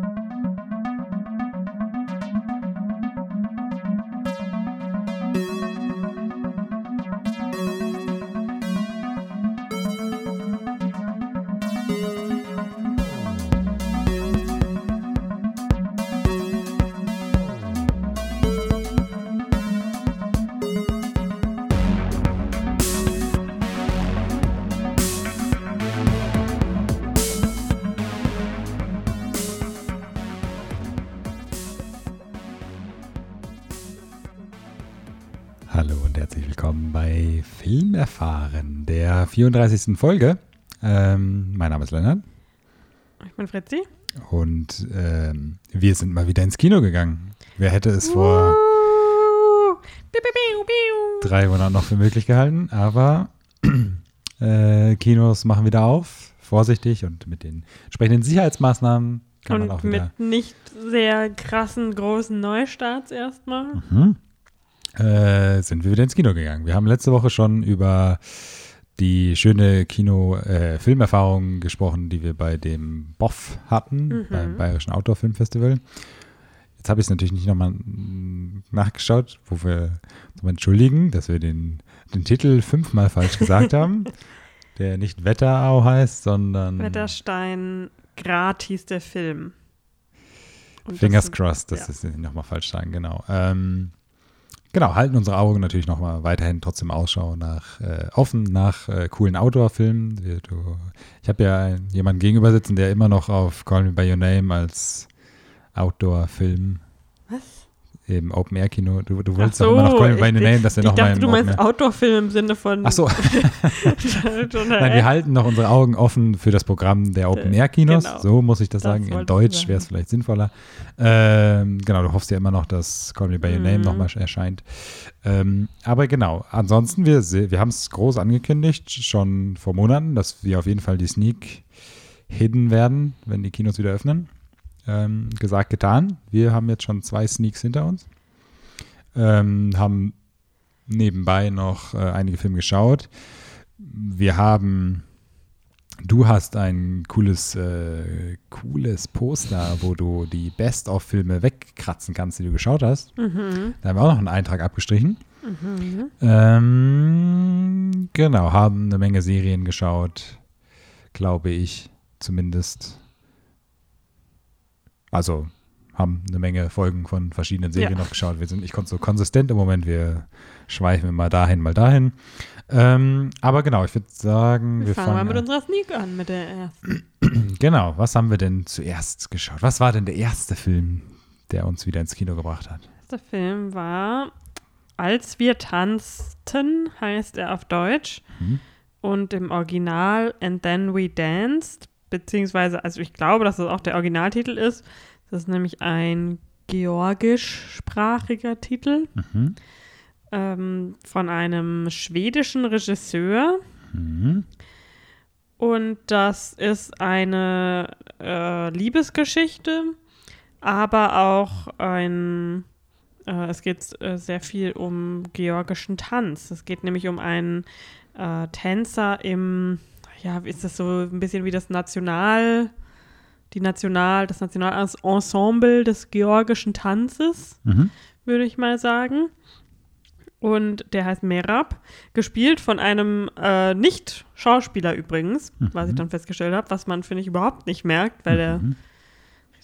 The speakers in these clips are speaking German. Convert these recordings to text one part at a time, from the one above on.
Hallo 34. Folge. Ähm, mein Name ist Lennart Ich bin Fritzi. und ähm, wir sind mal wieder ins Kino gegangen. Wer hätte es vor Uh, piu, piu, piu, piu. drei Monaten noch für möglich gehalten, aber äh, Kinos machen wieder auf, vorsichtig und mit den entsprechenden Sicherheitsmaßnahmen kann man auch Und wieder. mit nicht sehr krassen, großen Neustarts erstmal. Mhm. Äh, sind wir wieder ins Kino gegangen. Wir haben letzte Woche schon über die schöne Kino-Filmerfahrung gesprochen, die wir bei dem BOF hatten, Mhm. beim Bayerischen Outdoor Film Festival. Jetzt habe ich es natürlich nicht nochmal nachgeschaut, wo wir entschuldigen, dass wir den, den Titel fünfmal falsch gesagt haben, der nicht Wetterau heißt, sondern Wetterstein, gratis der Film. Und Fingers das- crossed, dass ja. das nochmal falsch sagen, genau. Ähm, genau, halten unsere Augen natürlich nochmal weiterhin trotzdem Ausschau nach, äh, offen nach äh, coolen Outdoor-Filmen. Ich habe ja jemanden gegenüber sitzen, der immer noch auf Call Me By Your Name als Outdoor-Film Im Open-Air-Kino, du, du Ach wolltest doch immer noch Call Me ich, By Your Name, dass er ich nochmal dachte, im du meinst. Outdoor-Film im Sinne von. Ach so, nein, wir halten noch unsere Augen offen für das Programm der Open-Air-Kinos. genau. So muss ich das, Das sagen. In ich Deutsch wäre es vielleicht sinnvoller. Ähm, genau, du hoffst ja immer noch, dass Call Me By Your Name Mhm. nochmal erscheint. Ähm, aber genau, ansonsten, wir, wir haben es groß angekündigt, schon vor Monaten, dass wir auf jeden Fall die Sneak hidden werden, wenn die Kinos wieder öffnen. Ähm, gesagt, getan. Wir haben jetzt schon zwei Sneaks hinter uns. Ähm, haben nebenbei noch äh, einige Filme geschaut. Wir haben, du hast ein cooles, äh, cooles Poster, wo du die Best-of-Filme wegkratzen kannst, die du geschaut hast. Mhm, Da haben wir auch noch einen Eintrag abgestrichen. mhm. Ähm, genau, haben eine Menge Serien geschaut, glaube ich, zumindest. Also haben eine Menge Folgen von verschiedenen Serien Ja. noch geschaut. Wir sind nicht so konsistent im Moment, wir schweifen mal dahin, mal dahin. Ähm, aber genau, ich würde sagen, wir, Wir fangen mal mit an. unserer Sneak an, mit der ersten. Genau, was haben wir denn zuerst geschaut? Was war denn der erste Film, der uns wieder ins Kino gebracht hat? Der Film war Als wir tanzten, heißt er auf Deutsch. Mhm. Und im Original And Then We Danced, beziehungsweise, also ich glaube, dass das auch der Originaltitel ist. Das ist nämlich ein georgischsprachiger Titel Mhm. ähm, von einem schwedischen Regisseur. Mhm. Und das ist eine äh, Liebesgeschichte, aber auch ein, äh, es geht äh, sehr viel um georgischen Tanz. Es geht nämlich um einen äh, Tänzer im, ja, ist das so ein bisschen wie das National, die National, das Nationalensemble des georgischen Tanzes Mhm. würde ich mal sagen. Und der heißt Merab, gespielt von einem äh, Nicht-Schauspieler übrigens, was ich dann festgestellt habe, was man, finde ich, überhaupt nicht merkt, weil der Mhm.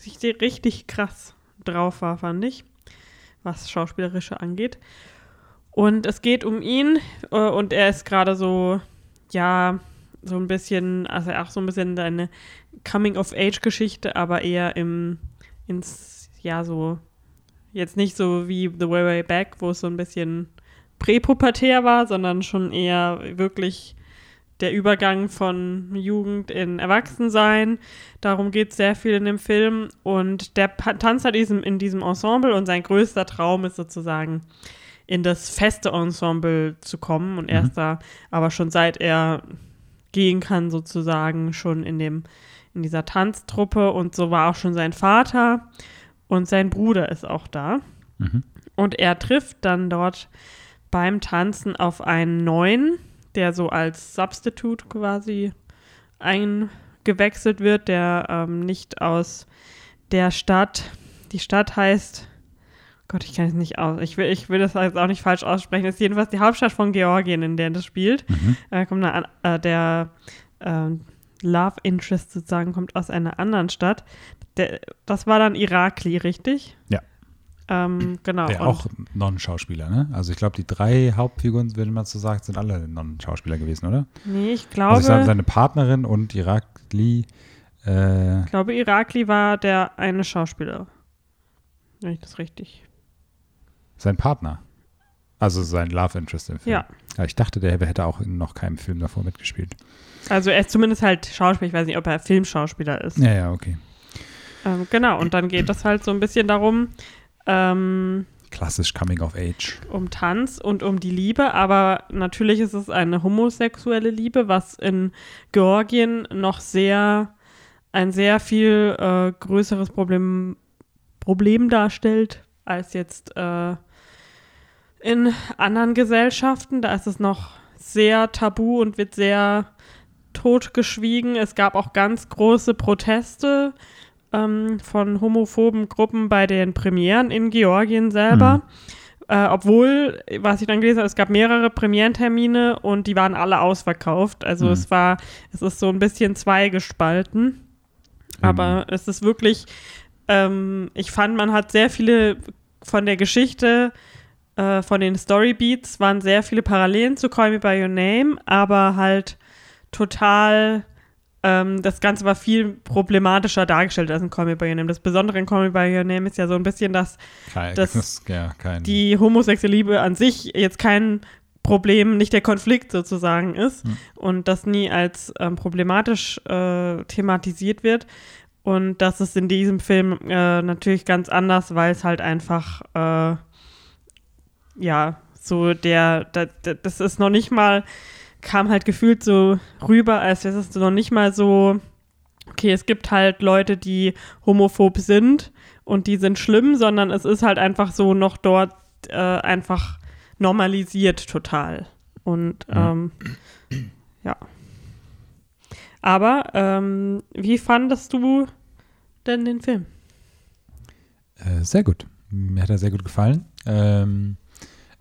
richtig, richtig krass drauf war, fand ich, was Schauspielerische angeht. Und es geht um ihn äh, und er ist gerade so, ja, so ein bisschen, also auch so ein bisschen eine Coming-of-Age-Geschichte, aber eher im, ins, ja, so, jetzt nicht so wie The Way Way Back, wo es so ein bisschen präpubertär war, sondern schon eher wirklich der Übergang von Jugend in Erwachsensein. Darum geht es sehr viel in dem Film. Und der tanzt halt diesem, in diesem Ensemble und sein größter Traum ist sozusagen, in das feste Ensemble zu kommen. Und er ist da aber schon seit er gehen kann, sozusagen, schon in dem, in dieser Tanztruppe. Und so war auch schon sein Vater. Und sein Bruder ist auch da. Mhm. Und er trifft dann dort beim Tanzen auf einen neuen, der so als Substitute quasi eingewechselt wird, der ähm, nicht aus der Stadt. Die Stadt heißt, Gott, ich kann es nicht aus. Ich will, ich will das jetzt auch nicht falsch aussprechen. Das ist jedenfalls die Hauptstadt von Georgien, in der das spielt. Mhm. Da kommt eine, äh, der äh, Love Interest sozusagen kommt aus einer anderen Stadt. Der, das war dann Irakli, richtig? Ja. Ähm, genau. Der und- auch Non-Schauspieler, ne? Also ich glaube, die drei Hauptfiguren, wenn man so sagt, sind alle Non-Schauspieler gewesen, oder? Nee, ich Also glaube, ich sage, seine Partnerin und Irak Lee, äh, ich glaube, Irakli war der eine Schauspieler. Wenn ich das richtig. Sein Partner. Also sein Love Interest im Film. Ja. ja ich dachte, der hätte auch in noch keinem Film davor mitgespielt. Also er ist zumindest halt Schauspieler. Ich weiß nicht, ob er Filmschauspieler ist. Ja, ja, okay. Ähm, genau, und dann geht es halt so ein bisschen darum, ähm, Klassisch Coming of Age. um Tanz und um die Liebe, aber natürlich ist es eine homosexuelle Liebe, was in Georgien noch sehr ein sehr viel äh, größeres Problem, Problem darstellt als jetzt äh, in anderen Gesellschaften. Da ist es noch sehr tabu und wird sehr totgeschwiegen. Es gab auch ganz große Proteste ähm, von homophoben Gruppen bei den Premieren in Georgien selber. Äh, obwohl, was ich dann gelesen habe, es gab mehrere Premierentermine und die waren alle ausverkauft. Also Mhm. es war, es ist so ein bisschen zweigespalten. Aber es ist wirklich, ähm, ich fand, man hat sehr viele von der Geschichte, äh, von den Storybeats, waren sehr viele Parallelen zu Call Me By Your Name, aber halt total, ähm, das Ganze war viel problematischer dargestellt als in Call Me By Your Name. Das Besondere in Call Me By Your Name ist ja so ein bisschen, dass Kein, Das- ist ja kein. die homosexuelle Liebe an sich jetzt kein Problem, nicht der Konflikt sozusagen ist Hm. und das nie als ähm, problematisch äh, thematisiert wird. Und das ist in diesem Film äh, natürlich ganz anders, weil es halt einfach, äh, ja, so der, da, da, das ist noch nicht mal, kam halt gefühlt so rüber, als wäre es noch nicht mal so, okay, es gibt halt Leute, die homophob sind und die sind schlimm, sondern es ist halt einfach so noch dort äh, einfach normalisiert total. Und Ja. ähm, ja. Aber ähm, wie fandest du denn den Film? Äh, sehr gut. Mir hat er sehr gut gefallen. Ähm,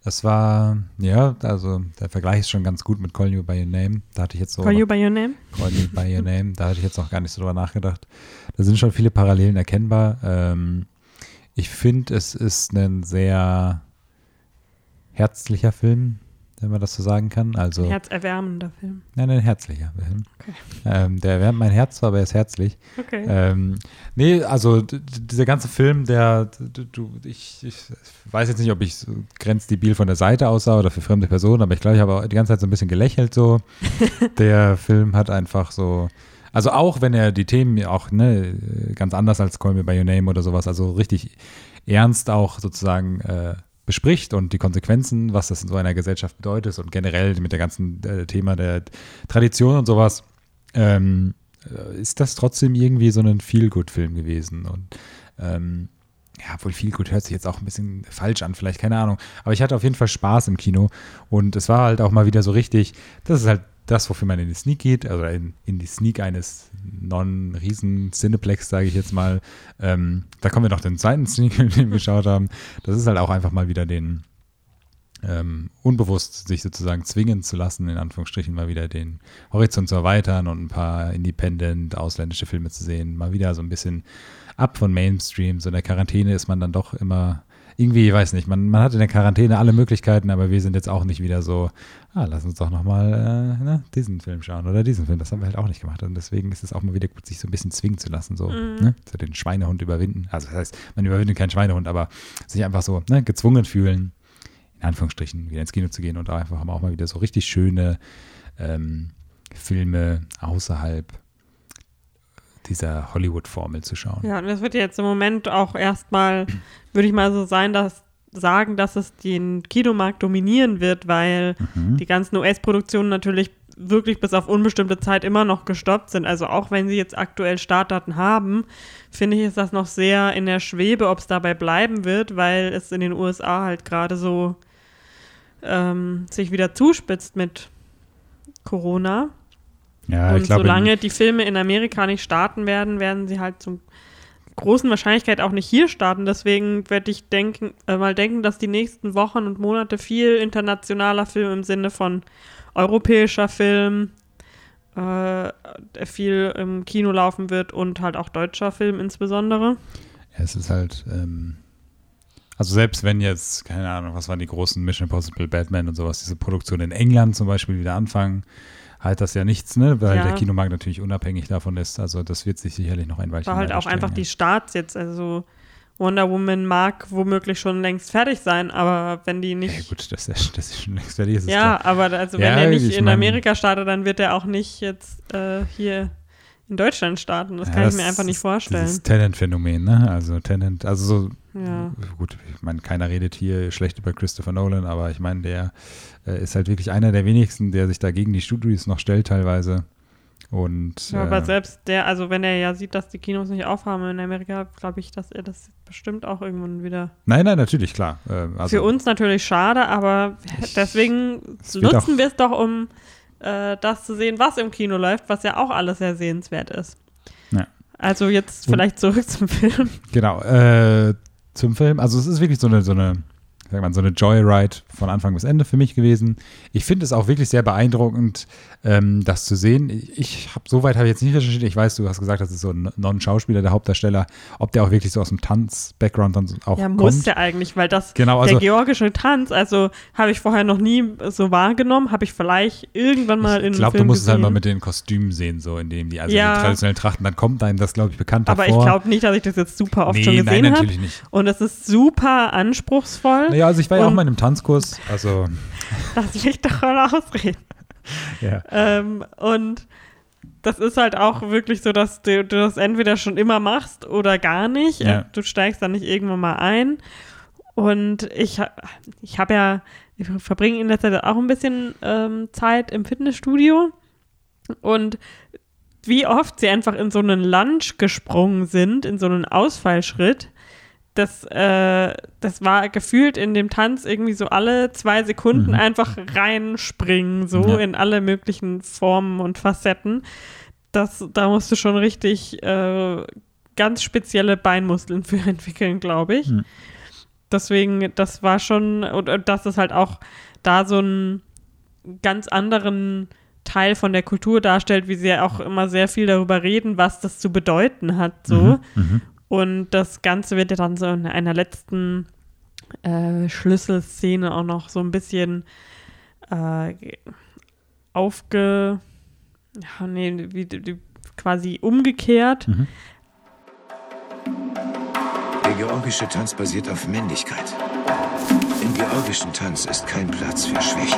es war, ja, also der Vergleich ist schon ganz gut mit Call You By Your Name. Da hatte ich jetzt so. Call You By Your Name? Call Me By Your Name. Da hatte ich jetzt noch gar nicht so drüber nachgedacht. Da sind schon viele Parallelen erkennbar. Ähm, ich finde, es ist ein sehr herzlicher Film, wenn man das so sagen kann. Also, Ein herzerwärmender Film. nein, ein herzlicher Film. Okay. Ähm, der erwärmt mein Herz aber er ist herzlich. Okay. Ähm, nee, also dieser ganze Film, der, du, ich, ich weiß jetzt nicht, ob ich so grenzdebil von der Seite aussah oder für fremde Personen, aber ich glaube, ich habe die ganze Zeit so ein bisschen gelächelt so. der Film hat einfach so, also auch wenn er die Themen auch ne, ganz anders als Call Me By Your Name oder sowas, also richtig ernst auch sozusagen äh, bespricht und die Konsequenzen, was das in so einer Gesellschaft bedeutet und generell mit der ganzen äh, Thema der Tradition und sowas, ähm, äh, ist das trotzdem irgendwie so ein Feel-Good-Film gewesen. Und ähm, ja, obwohl Feel-Good hört sich jetzt auch ein bisschen falsch an, vielleicht, keine Ahnung. Aber ich hatte auf jeden Fall Spaß im Kino und es war halt auch mal wieder so richtig, das ist halt das, wofür man in die Sneak geht, also in, in die Sneak eines Non-Riesen-Cineplex, sage ich jetzt mal. Ähm, da kommen wir noch den zweiten Sneak, den wir geschaut haben. Das ist halt auch einfach mal wieder den, ähm, unbewusst sich sozusagen zwingen zu lassen, in Anführungsstrichen mal wieder den Horizont zu erweitern und ein paar independent ausländische Filme zu sehen, mal wieder so ein bisschen ab von Mainstream. So in der Quarantäne ist man dann doch immer irgendwie, ich weiß nicht, man, man hat in der Quarantäne alle Möglichkeiten, aber wir sind jetzt auch nicht wieder so, ah, lass uns doch nochmal äh, ne, diesen Film schauen oder diesen Film. Das haben wir halt auch nicht gemacht. Und deswegen ist es auch mal wieder gut, sich so ein bisschen zwingen zu lassen, so, Mhm. ne, so den Schweinehund überwinden. Also das heißt, man überwindet keinen Schweinehund, aber sich einfach so ne, gezwungen fühlen, in Anführungsstrichen, wieder ins Kino zu gehen und auch einfach auch mal wieder so richtig schöne ähm, Filme außerhalb dieser Hollywood-Formel zu schauen. Ja, und es wird jetzt im Moment auch erstmal, würde ich mal so sein, dass sagen, dass es den Kinomarkt dominieren wird, weil Mhm. die ganzen US-Produktionen natürlich wirklich bis auf unbestimmte Zeit immer noch gestoppt sind. Also auch wenn sie jetzt aktuell Startdaten haben, finde ich, ist das noch sehr in der Schwebe, ob es dabei bleiben wird, weil es in den USA halt gerade so ähm, sich wieder zuspitzt mit Corona. Ja, und glaube, solange die Filme in Amerika nicht starten werden, werden sie halt zum großen Wahrscheinlichkeit auch nicht hier starten. Deswegen werde ich denken, äh, mal denken, dass die nächsten Wochen und Monate viel internationaler Film im Sinne von europäischer Film äh, viel im Kino laufen wird und halt auch deutscher Film insbesondere. Ja, es ist halt, ähm, also selbst wenn jetzt, keine Ahnung, was waren die großen Mission Impossible, Batman und sowas, diese Produktion in England zum Beispiel wieder anfangen, halt das ja nichts, ne? Weil Ja. der Kinomarkt natürlich unabhängig davon ist. Also das wird sich sicherlich noch ein Weilchen War halt auch einfach strecken, die Starts jetzt. Also Wonder Woman mag womöglich schon längst fertig sein, aber wenn die Ja, nicht. Ja, gut, dass der, dass die schon längst fertig ist. ist Ja, klar. aber also Ja, wenn er nicht ich in mein- Amerika startet, dann wird er auch nicht jetzt äh, hier in Deutschland starten. Das Ja, kann ich mir einfach nicht ist vorstellen. Dieses Tenant-Phänomen, ne? Also Tenant, also so, Ja. gut, ich meine, keiner redet hier schlecht über Christopher Nolan, aber ich meine, der ist halt wirklich einer der wenigsten, der sich da gegen die Studios noch stellt teilweise. Und Ja, aber äh, selbst der, also wenn er ja sieht, dass die Kinos nicht aufhaben in Amerika, glaube ich, dass er das bestimmt auch irgendwann wieder. nein, nein, natürlich, klar. Äh, also, Für uns natürlich schade, aber deswegen es wird nutzen wir es doch, um äh, das zu sehen, was im Kino läuft, was ja auch alles sehr sehenswert ist. Ja. Also jetzt vielleicht zurück zum Film. Genau, äh, zum Film. Also es ist wirklich so eine, so eine, sag mal, so eine Joyride von Anfang bis Ende für mich gewesen. Ich finde es auch wirklich sehr beeindruckend, ähm, das zu sehen. Ich habe soweit habe ich jetzt nicht recherchiert. Ich weiß, du hast gesagt, das ist so ein Non-Schauspieler, der Hauptdarsteller, ob der auch wirklich so aus dem Tanz-Background dann so auch Ja, muss ja eigentlich, weil das Genau, also der georgische Tanz, also habe ich vorher noch nie so wahrgenommen, habe ich vielleicht irgendwann mal in ich glaube, du musst es halt mal gesehen. mit den Kostümen sehen, so in dem die, also Ja. die traditionellen Trachten, dann kommt einem das, glaube ich, bekannt Aber ich davor. glaube nicht, dass ich das jetzt super oft nee, schon nein, gesehen habe. natürlich nicht. Und es ist super anspruchsvoll. Naja, also ich war ja auch mal in einem Tanzkurs, also Lass mich doch mal ausreden. ja. Ähm, und das ist halt auch wirklich so, dass du, du das entweder schon immer machst oder gar nicht. Ja. Du steigst dann nicht irgendwann mal ein. Und ich, ich habe ja, ich verbringe in letzter Zeit auch ein bisschen ähm, Zeit im Fitnessstudio. Und wie oft sie einfach in so einen Lunge gesprungen sind, in so einen Ausfallschritt, das, äh, das war gefühlt in dem Tanz irgendwie so alle zwei Sekunden Mhm. einfach reinspringen, so Ja. in alle möglichen Formen und Facetten. Das, da musst du schon richtig äh, ganz spezielle Beinmuskeln für entwickeln, glaube ich. Mhm. Deswegen, das war schon, und, und dass es halt auch da so einen ganz anderen Teil von der Kultur darstellt, wie sie ja auch immer sehr viel darüber reden, was das zu bedeuten hat, so. Mhm, mhm. Und das Ganze wird ja dann so in einer letzten äh, Schlüsselszene auch noch so ein bisschen äh, aufge. Ja, nee, wie, wie, quasi umgekehrt. Mhm. Der georgische Tanz basiert auf Männlichkeit. Im georgischen Tanz ist kein Platz für Schwäche.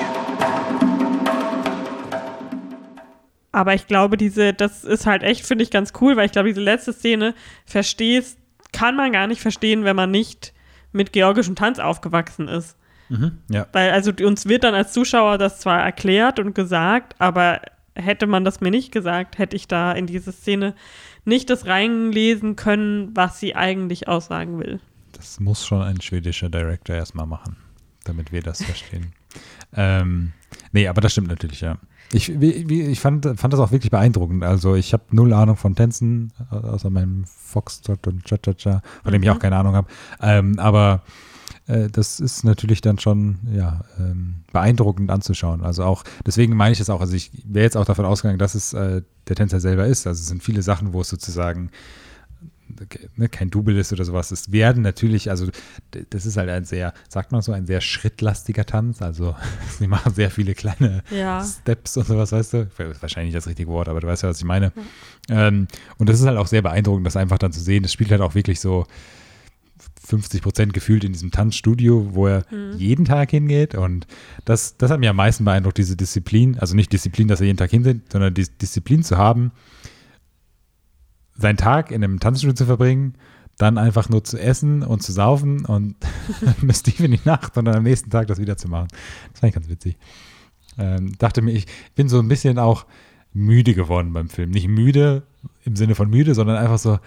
Aber ich glaube, diese, das ist halt echt, finde ich, ganz cool, weil ich glaube, diese letzte Szene verstehst, kann man gar nicht verstehen, wenn man nicht mit georgischem Tanz aufgewachsen ist. Mhm. Ja. Weil, also uns wird dann als Zuschauer das zwar erklärt und gesagt, aber hätte man das mir nicht gesagt, hätte ich da in diese Szene nicht das reinlesen können, was sie eigentlich aussagen will. Das muss schon ein schwedischer Director erstmal machen, damit wir das verstehen. ähm, nee, aber das stimmt natürlich, ja. Ich, ich fand, fand das auch wirklich beeindruckend. Also ich habe null Ahnung von Tänzen, au- außer meinem Foxtrot und Cha-Cha-Cha, von dem ich Mhm. auch keine Ahnung habe. Ähm, aber äh, das ist natürlich dann schon ja, ähm, beeindruckend anzuschauen. Also auch, deswegen meine ich das auch. Also ich wäre jetzt auch davon ausgegangen, dass es äh, der Tänzer selber ist. Also es sind viele Sachen, wo es sozusagen ne, kein Double ist oder sowas. Es werden natürlich, also das ist halt ein sehr, sagt man so, ein sehr schrittlastiger Tanz. Also sie machen sehr viele kleine Ja. Steps und sowas, weißt du? Wahrscheinlich nicht das richtige Wort, aber du weißt ja, was ich meine. Ähm, und das ist halt auch sehr beeindruckend, das einfach dann zu sehen. Das spielt halt auch wirklich so 50 Prozent gefühlt in diesem Tanzstudio, wo er jeden Tag hingeht. Und das, das hat mir am meisten beeindruckt, diese Disziplin. Also nicht Disziplin, dass er jeden Tag hingeht, sondern die Disziplin zu haben, seinen Tag in einem Tanzstudio zu verbringen, dann einfach nur zu essen und zu saufen und bis tief in die Nacht und dann am nächsten Tag das wieder zu machen. Das fand ich ganz witzig. Ähm, dachte mir, ich bin so ein bisschen auch müde geworden beim Film. Nicht müde im Sinne von müde, sondern einfach so,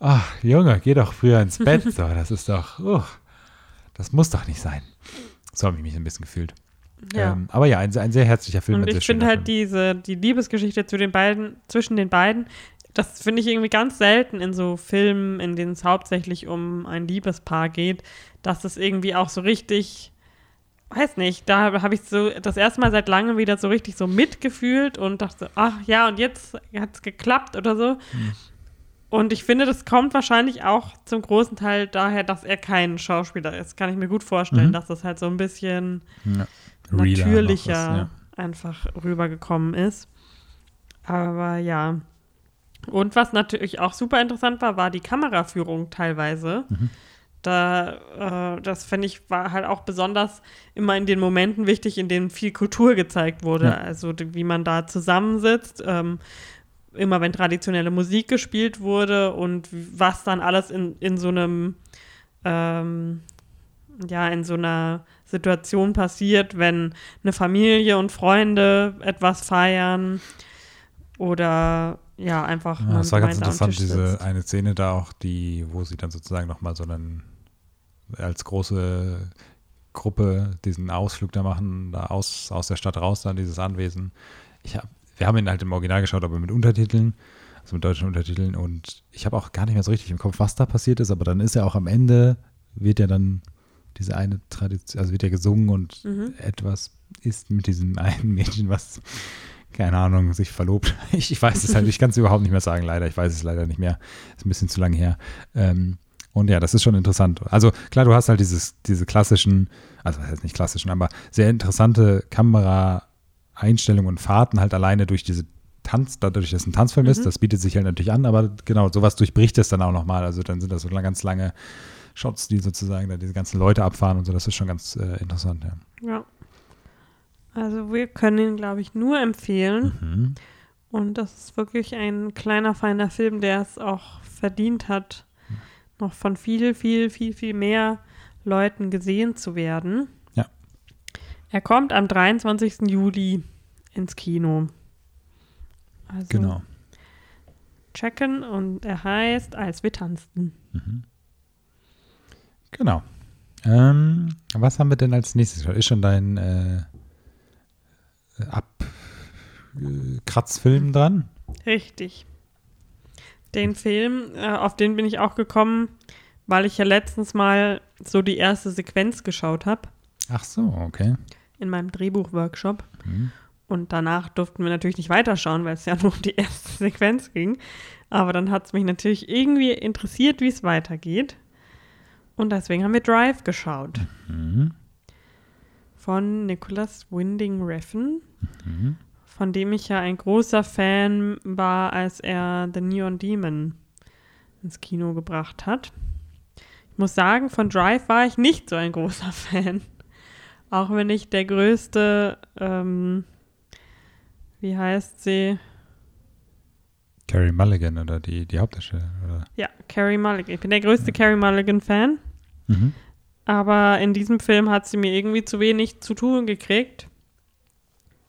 ach Junge, geh doch früher ins Bett. So, das ist doch, uh, das muss doch nicht sein. So habe ich mich ein bisschen gefühlt. Ja. Ähm, aber ja, ein, ein sehr herzlicher Film. Und ich finde halt Film. diese, die Liebesgeschichte zu den beiden, zwischen den beiden das finde ich irgendwie ganz selten in so Filmen, in denen es hauptsächlich um ein Liebespaar geht, dass es irgendwie auch so richtig, weiß nicht, da habe ich so das erste Mal seit langem wieder so richtig so mitgefühlt und dachte, ach ja, und jetzt hat es geklappt oder so. Mhm. Und ich finde, das kommt wahrscheinlich auch zum großen Teil daher, dass er kein Schauspieler ist. Kann ich mir gut vorstellen, mhm. dass das halt so ein bisschen ja. natürlicher was, ja. einfach rübergekommen ist. Aber ja. Und was natürlich auch super interessant war, war die Kameraführung teilweise. Mhm. Da, äh, das finde ich, war halt auch besonders immer in den Momenten wichtig, in denen viel Kultur gezeigt wurde. Ja. Also wie man da zusammensitzt. Ähm, immer wenn traditionelle Musik gespielt wurde und was dann alles in, in so einem, ähm, ja, in so einer Situation passiert, wenn eine Familie und Freunde etwas feiern oder ja, einfach. Ja, das war ganz interessant, diese eine Szene da auch, die, wo sie dann sozusagen nochmal so einen als große Gruppe diesen Ausflug da machen, da aus, aus der Stadt raus, dann dieses Anwesen. Ich habe wir haben ihn halt im Original geschaut, aber mit Untertiteln, also mit deutschen Untertiteln. Und ich habe auch gar nicht mehr so richtig im Kopf, was da passiert ist, aber dann ist ja auch am Ende, wird ja dann diese eine Tradition, also wird ja gesungen und mhm. etwas ist mit diesem einen Mädchen, was, keine Ahnung, sich verlobt. Ich, ich weiß es halt, ich kann es überhaupt nicht mehr sagen, leider. Ich weiß es leider nicht mehr. Ist ein bisschen zu lange her. Ähm, und ja, das ist schon interessant. Also klar, du hast halt dieses, diese klassischen, also das heißt nicht klassischen, aber sehr interessante Kamera- Einstellungen und Fahrten halt alleine durch diese Tanz, dadurch, dass es ein Tanzfilm mhm. ist, das bietet sich halt natürlich an, aber genau, sowas durchbricht es dann auch nochmal. Also dann sind das so ganz lange Shots, die sozusagen da diese ganzen Leute abfahren und so, das ist schon ganz äh, interessant, ja. Ja. Also wir können ihn, glaube ich, nur empfehlen. Mhm. Und das ist wirklich ein kleiner, feiner Film, der es auch verdient hat, noch von viel, viel, viel, viel mehr Leuten gesehen zu werden. Er kommt am 23. Juli ins Kino. Also genau. Checken und er heißt Als wir tanzten. Mhm. Genau. Ähm, was haben wir denn als nächstes? Ist schon dein äh, Abkratzfilm dran? Richtig. Den Film, äh, auf den bin ich auch gekommen, weil ich ja letztens mal so die erste Sequenz geschaut habe. Ach so, okay in meinem Drehbuchworkshop. Mhm. Und danach durften wir natürlich nicht weiterschauen, weil es ja nur um die erste Sequenz ging. Aber dann hat es mich natürlich irgendwie interessiert, wie es weitergeht. Und deswegen haben wir Drive geschaut. Mhm. Von Nicholas Winding Refn, mhm. von dem ich ja ein großer Fan war, als er The Neon Demon ins Kino gebracht hat. Ich muss sagen, von Drive war ich nicht so ein großer Fan. Auch wenn ich der größte, ähm, wie heißt sie? Carrie Mulligan oder die, die Hauptdarstellerin, Ja, Carrie Mulligan. Ich bin der größte ja. Carrie Mulligan-Fan. Mhm. Aber in diesem Film hat sie mir irgendwie zu wenig zu tun gekriegt.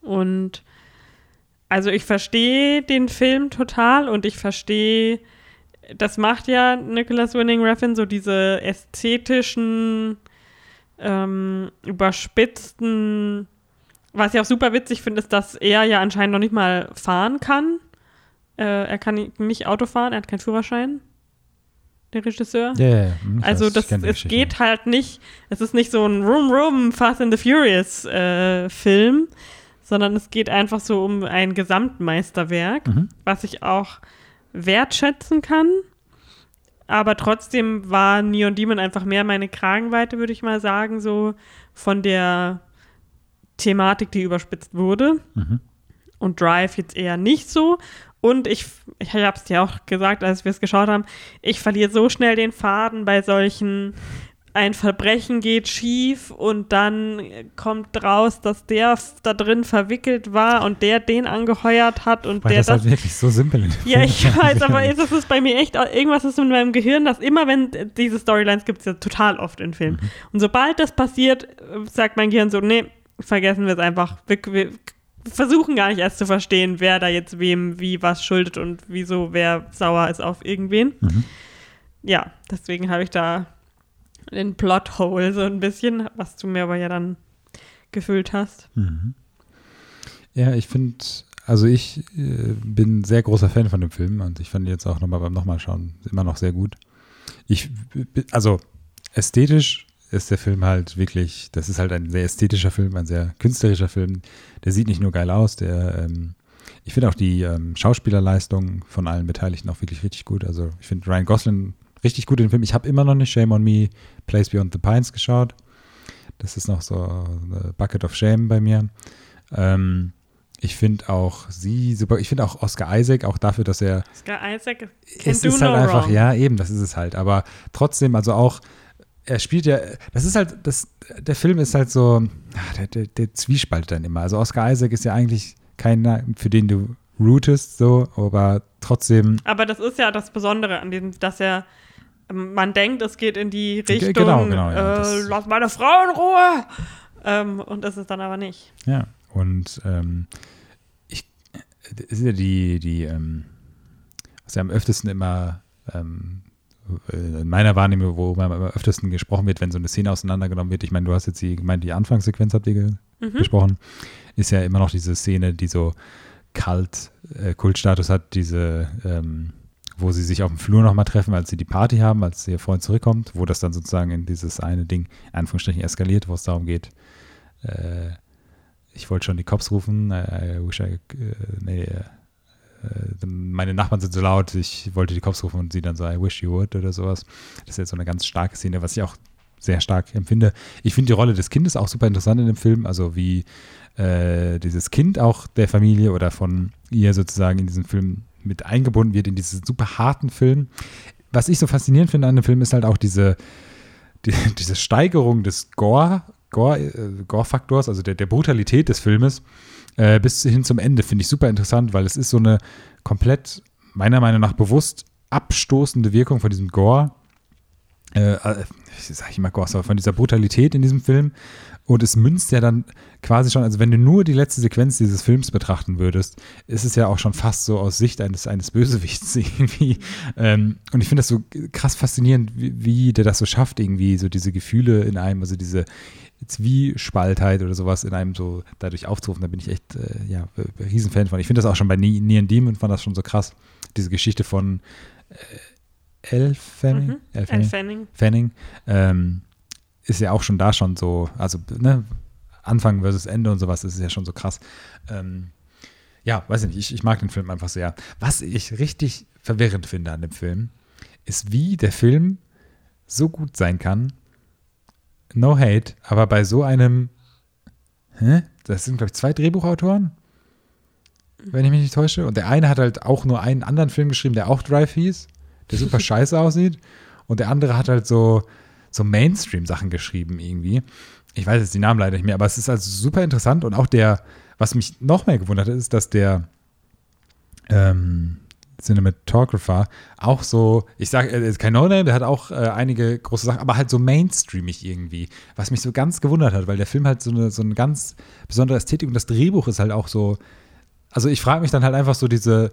Und also ich verstehe den Film total und ich verstehe, das macht ja Nicholas Winning Refn so diese ästhetischen ähm, überspitzten, was ich auch super witzig finde, ist, dass er ja anscheinend noch nicht mal fahren kann. Äh, er kann nicht Auto fahren, er hat keinen Führerschein. Der Regisseur. Ja, ja, ja. Also das, es geht halt nicht, es ist nicht so ein Room Room Fast and the Furious äh, Film, sondern es geht einfach so um ein Gesamtmeisterwerk, mhm. was ich auch wertschätzen kann aber trotzdem war Neon Demon einfach mehr meine Kragenweite, würde ich mal sagen, so von der Thematik, die überspitzt wurde. Mhm. Und Drive jetzt eher nicht so. Und ich, ich habe es dir auch gesagt, als wir es geschaut haben, ich verliere so schnell den Faden bei solchen ein Verbrechen geht schief und dann kommt raus, dass der da drin verwickelt war und der den angeheuert hat und Weil der das, das halt wirklich so simpel ist. Ja, ich weiß, aber ist es bei mir echt irgendwas ist in meinem Gehirn, dass immer wenn diese Storylines gibt es ja total oft in Filmen. Mhm. Und sobald das passiert, sagt mein Gehirn so, nee, vergessen wir es einfach. Wir, wir versuchen gar nicht erst zu verstehen, wer da jetzt wem wie was schuldet und wieso wer sauer ist auf irgendwen. Mhm. Ja, deswegen habe ich da den Plothole so ein bisschen, was du mir aber ja dann gefüllt hast. Mhm. Ja, ich finde, also ich äh, bin sehr großer Fan von dem Film und ich fand ihn jetzt auch nochmal beim nochmal schauen immer noch sehr gut. Ich, also ästhetisch ist der Film halt wirklich, das ist halt ein sehr ästhetischer Film, ein sehr künstlerischer Film. Der sieht nicht nur geil aus, der, ähm, ich finde auch die ähm, Schauspielerleistung von allen Beteiligten auch wirklich richtig gut. Also ich finde Ryan Gosling richtig gut in dem Film. Ich habe immer noch nicht Shame on Me, Place Beyond the Pines geschaut. Das ist noch so eine Bucket of Shame bei mir. Ähm, ich finde auch sie super. Ich finde auch Oscar Isaac, auch dafür, dass er. Oscar Isaac can Es ist no halt einfach, wrong. ja, eben, das ist es halt. Aber trotzdem, also auch, er spielt ja, das ist halt, das, der Film ist halt so, ah, der, der, der zwiespaltet dann immer. Also Oscar Isaac ist ja eigentlich keiner, für den du rootest, so, aber trotzdem. Aber das ist ja das Besondere an diesem, dass er, ähm, man denkt, es geht in die Richtung, genau, genau, ja, äh, lass meine Frau in Ruhe. Ähm, und das ist dann aber nicht. Ja, und ähm, ich, es ist ja die, die, ähm, was ja am öftesten immer, ähm, in meiner Wahrnehmung, wo man am öftesten gesprochen wird, wenn so eine Szene auseinandergenommen wird. Ich meine, du hast jetzt die, gemeint, die Anfangssequenz habt ihr Mhm. besprochen, ist ja immer noch diese Szene, die so Kult, äh, Kultstatus hat, diese, ähm, wo sie sich auf dem Flur nochmal treffen, als sie die Party haben, als ihr Freund zurückkommt, wo das dann sozusagen in dieses eine Ding, in Anführungsstrichen, eskaliert, wo es darum geht, äh, ich wollte schon die Cops rufen, äh, I wish I, äh, nee, äh, äh, meine Nachbarn sind so laut, ich wollte die Cops rufen und sie dann so, I wish you would oder sowas. Das ist jetzt so eine ganz starke Szene, was ich auch sehr stark empfinde. Ich finde die Rolle des Kindes auch super interessant in dem Film, also wie äh, dieses Kind auch der Familie oder von ihr sozusagen in diesem Film mit eingebunden wird, in diesen super harten Film. Was ich so faszinierend finde an dem Film ist halt auch diese, die, diese Steigerung des Gore, Gore, äh, Gore-Faktors, also der, der Brutalität des Filmes, äh, bis hin zum Ende, finde ich super interessant, weil es ist so eine komplett, meiner Meinung nach, bewusst abstoßende Wirkung von diesem Gore. Äh, äh, sag ich mal Gore, aber von dieser Brutalität in diesem Film. Und es münzt ja dann quasi schon, also wenn du nur die letzte Sequenz dieses Films betrachten würdest, ist es ja auch schon fast so aus Sicht eines, eines Bösewichts irgendwie. Ähm, und ich finde das so krass faszinierend, wie, wie der das so schafft, irgendwie so diese Gefühle in einem, also diese Zwiespaltheit oder sowas in einem so dadurch aufzurufen. Da bin ich echt, äh, ja, Riesenfan von. Ich finde das auch schon bei Ne- Neon Demon, fand das schon so krass. Diese Geschichte von äh, Elle Fanning. Mhm. Elle Elle Fanning. Fanning. Fanning, ähm, ist ja auch schon da schon so, also ne, Anfang versus Ende und sowas, ist ja schon so krass. Ähm, ja, weiß ich nicht, ich, ich mag den Film einfach sehr. Was ich richtig verwirrend finde an dem Film, ist, wie der Film so gut sein kann. No hate, aber bei so einem, hä? Das sind, glaube ich, zwei Drehbuchautoren, wenn ich mich nicht täusche. Und der eine hat halt auch nur einen anderen Film geschrieben, der auch Drive hieß, der super scheiße aussieht. Und der andere hat halt so, so Mainstream-Sachen geschrieben irgendwie. Ich weiß jetzt die Namen leider nicht mehr, aber es ist also super interessant. Und auch der, was mich noch mehr gewundert hat, ist, dass der ähm, Cinematographer auch so, ich sage, er ist kein No-Name, der hat auch äh, einige große Sachen, aber halt so mainstreamig irgendwie, was mich so ganz gewundert hat, weil der Film halt so eine, so eine ganz besondere Ästhetik und das Drehbuch ist halt auch so, also ich frage mich dann halt einfach so diese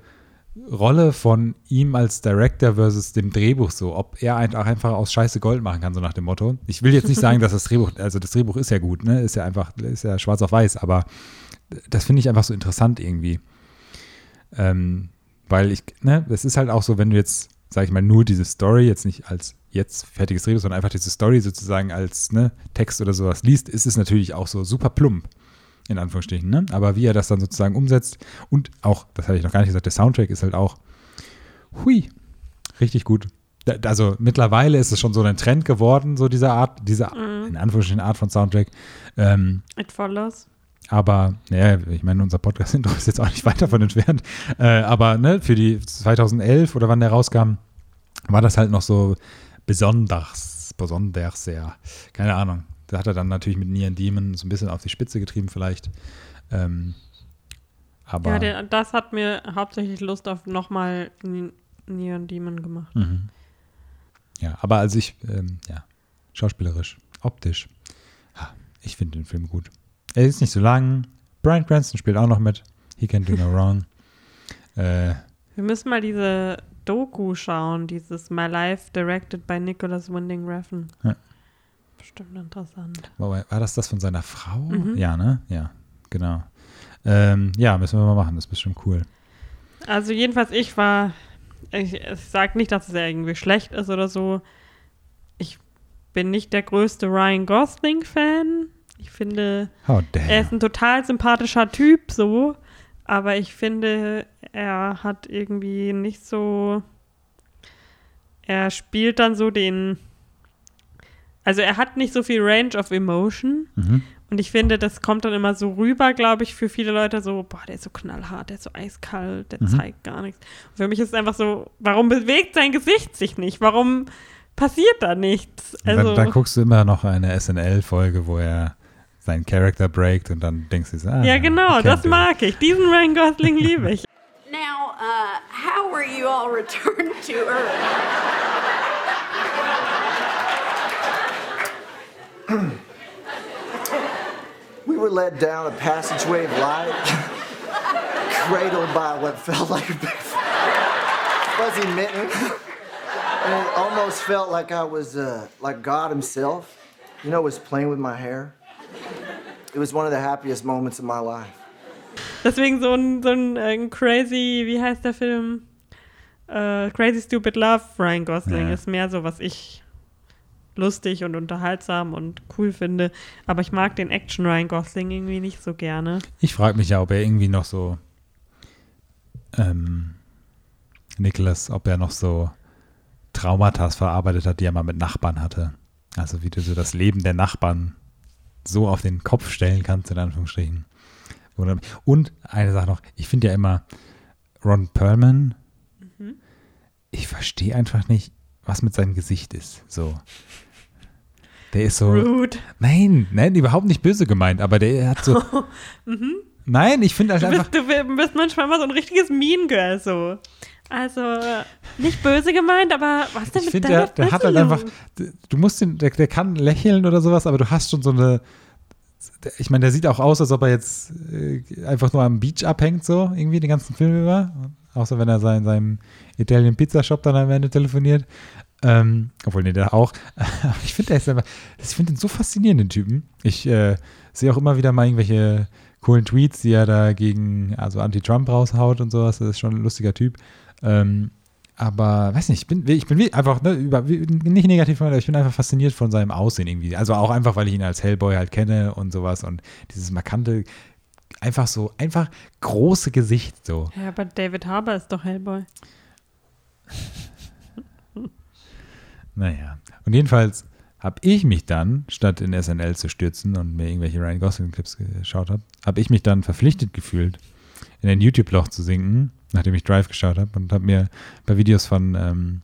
Rolle von ihm als Director versus dem Drehbuch so, ob er einfach, einfach aus Scheiße Gold machen kann, so nach dem Motto. Ich will jetzt nicht sagen, dass das Drehbuch, also das Drehbuch ist ja gut, ne, ist ja einfach, ist ja schwarz auf weiß, aber das finde ich einfach so interessant irgendwie. Ähm, weil ich, ne, es ist halt auch so, wenn du jetzt, sag ich mal, nur diese Story, jetzt nicht als jetzt fertiges Drehbuch, sondern einfach diese Story sozusagen als ne, Text oder sowas liest, ist es natürlich auch so super plump, in Anführungsstrichen, ne? Aber wie er das dann sozusagen umsetzt und auch, das hatte ich noch gar nicht gesagt, der Soundtrack ist halt auch, hui, richtig gut. Da- Also mittlerweile ist es schon so ein Trend geworden, so dieser Art, diese in Anführungsstrichen Art von Soundtrack. Ähm, It follows. Aber, naja, ich meine, unser Podcast-Intro ist jetzt auch nicht weit davon entfernt. Äh, aber ne, für die 2011 oder wann der rauskam, war das halt noch so besonders, besonders sehr. Keine Ahnung. Da hat er dann natürlich mit Neon Demon so ein bisschen auf die Spitze getrieben, vielleicht. Ähm, aber. Ja, der, das hat mir hauptsächlich Lust auf nochmal Neon Demon gemacht. Mhm. Ja, aber also ich, ähm, ja, schauspielerisch, optisch, ich finde den Film gut. Er ist nicht so lang. Brian Cranston spielt auch noch mit. He can do no wrong. Äh, Wir müssen mal diese Doku schauen, dieses My Life Directed by Nicholas Winding Refn. Ja. Bestimmt interessant. war, war das das von seiner Frau? Mhm. Ja, ne? Ja, genau. Ähm, ja, müssen wir mal machen, das ist bestimmt cool. Also jedenfalls ich war, ich, ich sage nicht, dass es irgendwie schlecht ist oder so. Ich bin nicht der größte Ryan Gosling-Fan. Ich finde, Oh, er ist ein total sympathischer Typ, so. Aber ich finde, er hat irgendwie nicht so. Er spielt dann so den. Also er hat nicht so viel Range of Emotion. Mhm. Und ich finde, das kommt dann immer so rüber, glaube ich, für viele Leute so, boah, der ist so knallhart, der ist so eiskalt, der Mhm. zeigt gar nichts. Und für mich ist es einfach so, warum bewegt sein Gesicht sich nicht? Warum passiert da nichts? Also, dann, dann guckst du immer noch eine SNL-Folge, wo er seinen Charakter breakt und dann denkst du, so, ah, ja, genau, das can't mag ich. Diesen Ryan Gosling liebe ich. Now, uh, how were you all returned to Earth? We were led down a passageway of light, cradled by what felt like a big fuzzy mitten. And it almost felt like I was, uh, like God Himself, you know, was playing with my hair. It was one of the happiest moments of my life. Deswegen so ein, so ein, äh, crazy, wie heißt der Film? Äh, crazy Stupid Love, Ryan Gosling, Ja. ist mehr so, was ich lustig und unterhaltsam und cool finde. Aber ich mag den Action Ryan Gosling irgendwie nicht so gerne. Ich frage mich ja, ob er irgendwie noch so ähm, Nicholas, ob er noch so Traumata verarbeitet hat, die er mal mit Nachbarn hatte. Also wie du so das Leben der Nachbarn so auf den Kopf stellen kannst, in Anführungsstrichen. Und eine Sache noch, ich finde ja immer Ron Perlman, ich verstehe einfach nicht, was mit seinem Gesicht ist. So. Der ist so. Rude. Nein, nein, überhaupt nicht böse gemeint, aber der hat so. Nein, ich finde halt Du einfach. bist, du bist manchmal mal so ein richtiges Mean Girl so. Also, nicht böse gemeint, aber was denn Ich mit finde, deiner der, der hat halt einfach. Du musst den, der, der kann lächeln oder sowas, aber du hast schon so eine. Ich meine, der sieht auch aus, als ob er jetzt äh, einfach nur am Beach abhängt, so irgendwie den ganzen Film über. Außer wenn er sein, seinem Italian Pizza Shop dann am Ende telefoniert. Ähm, obwohl, nee, der auch. Aber ich finde, der ist einfach. Ich finde den so faszinierend, den Typen. Ich äh, sehe auch immer wieder mal irgendwelche coolen Tweets, die er da gegen, also Anti-Trump raushaut und sowas. Das ist schon ein lustiger Typ. Ähm, aber weiß nicht, ich bin, ich bin einfach ne, über, nicht negativ, aber ich bin einfach fasziniert von seinem Aussehen irgendwie. Also auch einfach, weil ich ihn als Hellboy halt kenne und sowas und dieses markante, einfach so, einfach große Gesicht so. Ja, aber David Harbour ist doch Hellboy. Naja. Und jedenfalls habe ich mich dann, statt in SNL zu stürzen und mir irgendwelche Ryan Gosling-Clips geschaut habe, habe ich mich dann verpflichtet gefühlt, in ein YouTube-Loch zu sinken, nachdem ich Drive geschaut habe und habe mir bei Videos von ähm,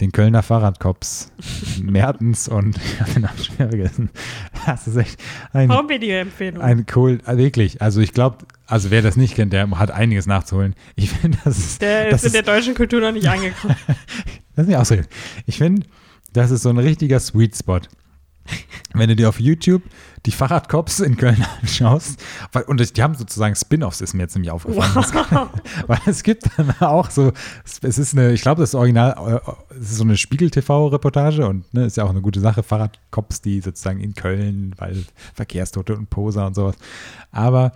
den Kölner Fahrradcops Mertens und ich habe den Namen schon vergessen. Das ist echt ein, Home-Video-Empfehlung. ein cool, äh, wirklich. Also ich glaube, also wer das nicht kennt, der hat einiges nachzuholen. Ich finde, das ist, Der das ist in der deutschen Kultur noch nicht angekommen. Lass mich ausreden. Ich finde, das ist so ein richtiger Sweet Spot. Wenn du dir auf YouTube die Fahrradcops in Köln anschaust, weil, und die haben sozusagen Spin-offs, ist mir jetzt nämlich aufgefallen. Wow. Weil es gibt dann auch so, es ist eine, ich glaube, das Original, äh, es ist so eine Spiegel-TV-Reportage und ne, ist ja auch eine gute Sache, Fahrradcops, die sozusagen in Köln, weil Verkehrstote und Poser und sowas. Aber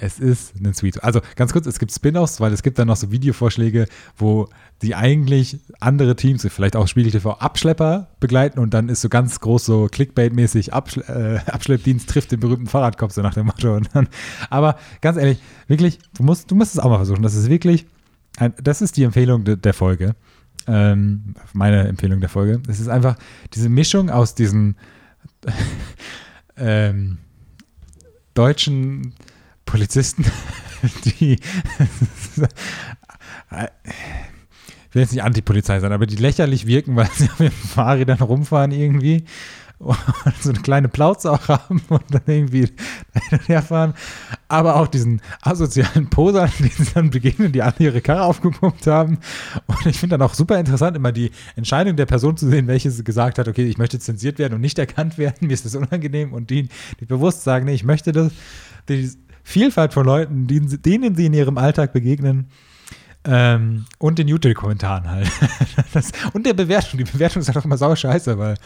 es ist ein Sweet. Also ganz kurz, es gibt Spin-offs, weil es gibt dann noch so Videovorschläge, wo die eigentlich andere Teams, vielleicht auch Spiegel TV, Abschlepper begleiten und dann ist so ganz groß so Clickbait-mäßig Abschle äh, Abschleppdienst trifft den berühmten Fahrradkopf, so nach dem Motto. Dann, aber ganz ehrlich, wirklich, du musst, du musst es auch mal versuchen. Das ist wirklich, ein, das ist die Empfehlung de, der Folge. Ähm, meine Empfehlung der Folge. Es ist einfach diese Mischung aus diesen ähm, deutschen Polizisten, die ich will jetzt nicht Antipolizei sein, aber die lächerlich wirken, weil sie auf ihren Fahrrädern rumfahren irgendwie so eine kleine Plauze auch haben und dann irgendwie hin und her fahren. Aber auch diesen asozialen Posern, die sie dann begegnen, die alle ihre Karre aufgepumpt haben. Und ich finde dann auch super interessant, immer die Entscheidung der Person zu sehen, welche gesagt hat, okay, ich möchte zensiert werden und nicht erkannt werden, mir ist das unangenehm. Und die, die bewusst sagen, nee, ich möchte das. Die Vielfalt von Leuten, denen, denen sie in ihrem Alltag begegnen. Ähm, und den YouTube-Kommentaren halt. Das, und der Bewertung. Die Bewertung ist halt auch immer sau scheiße, weil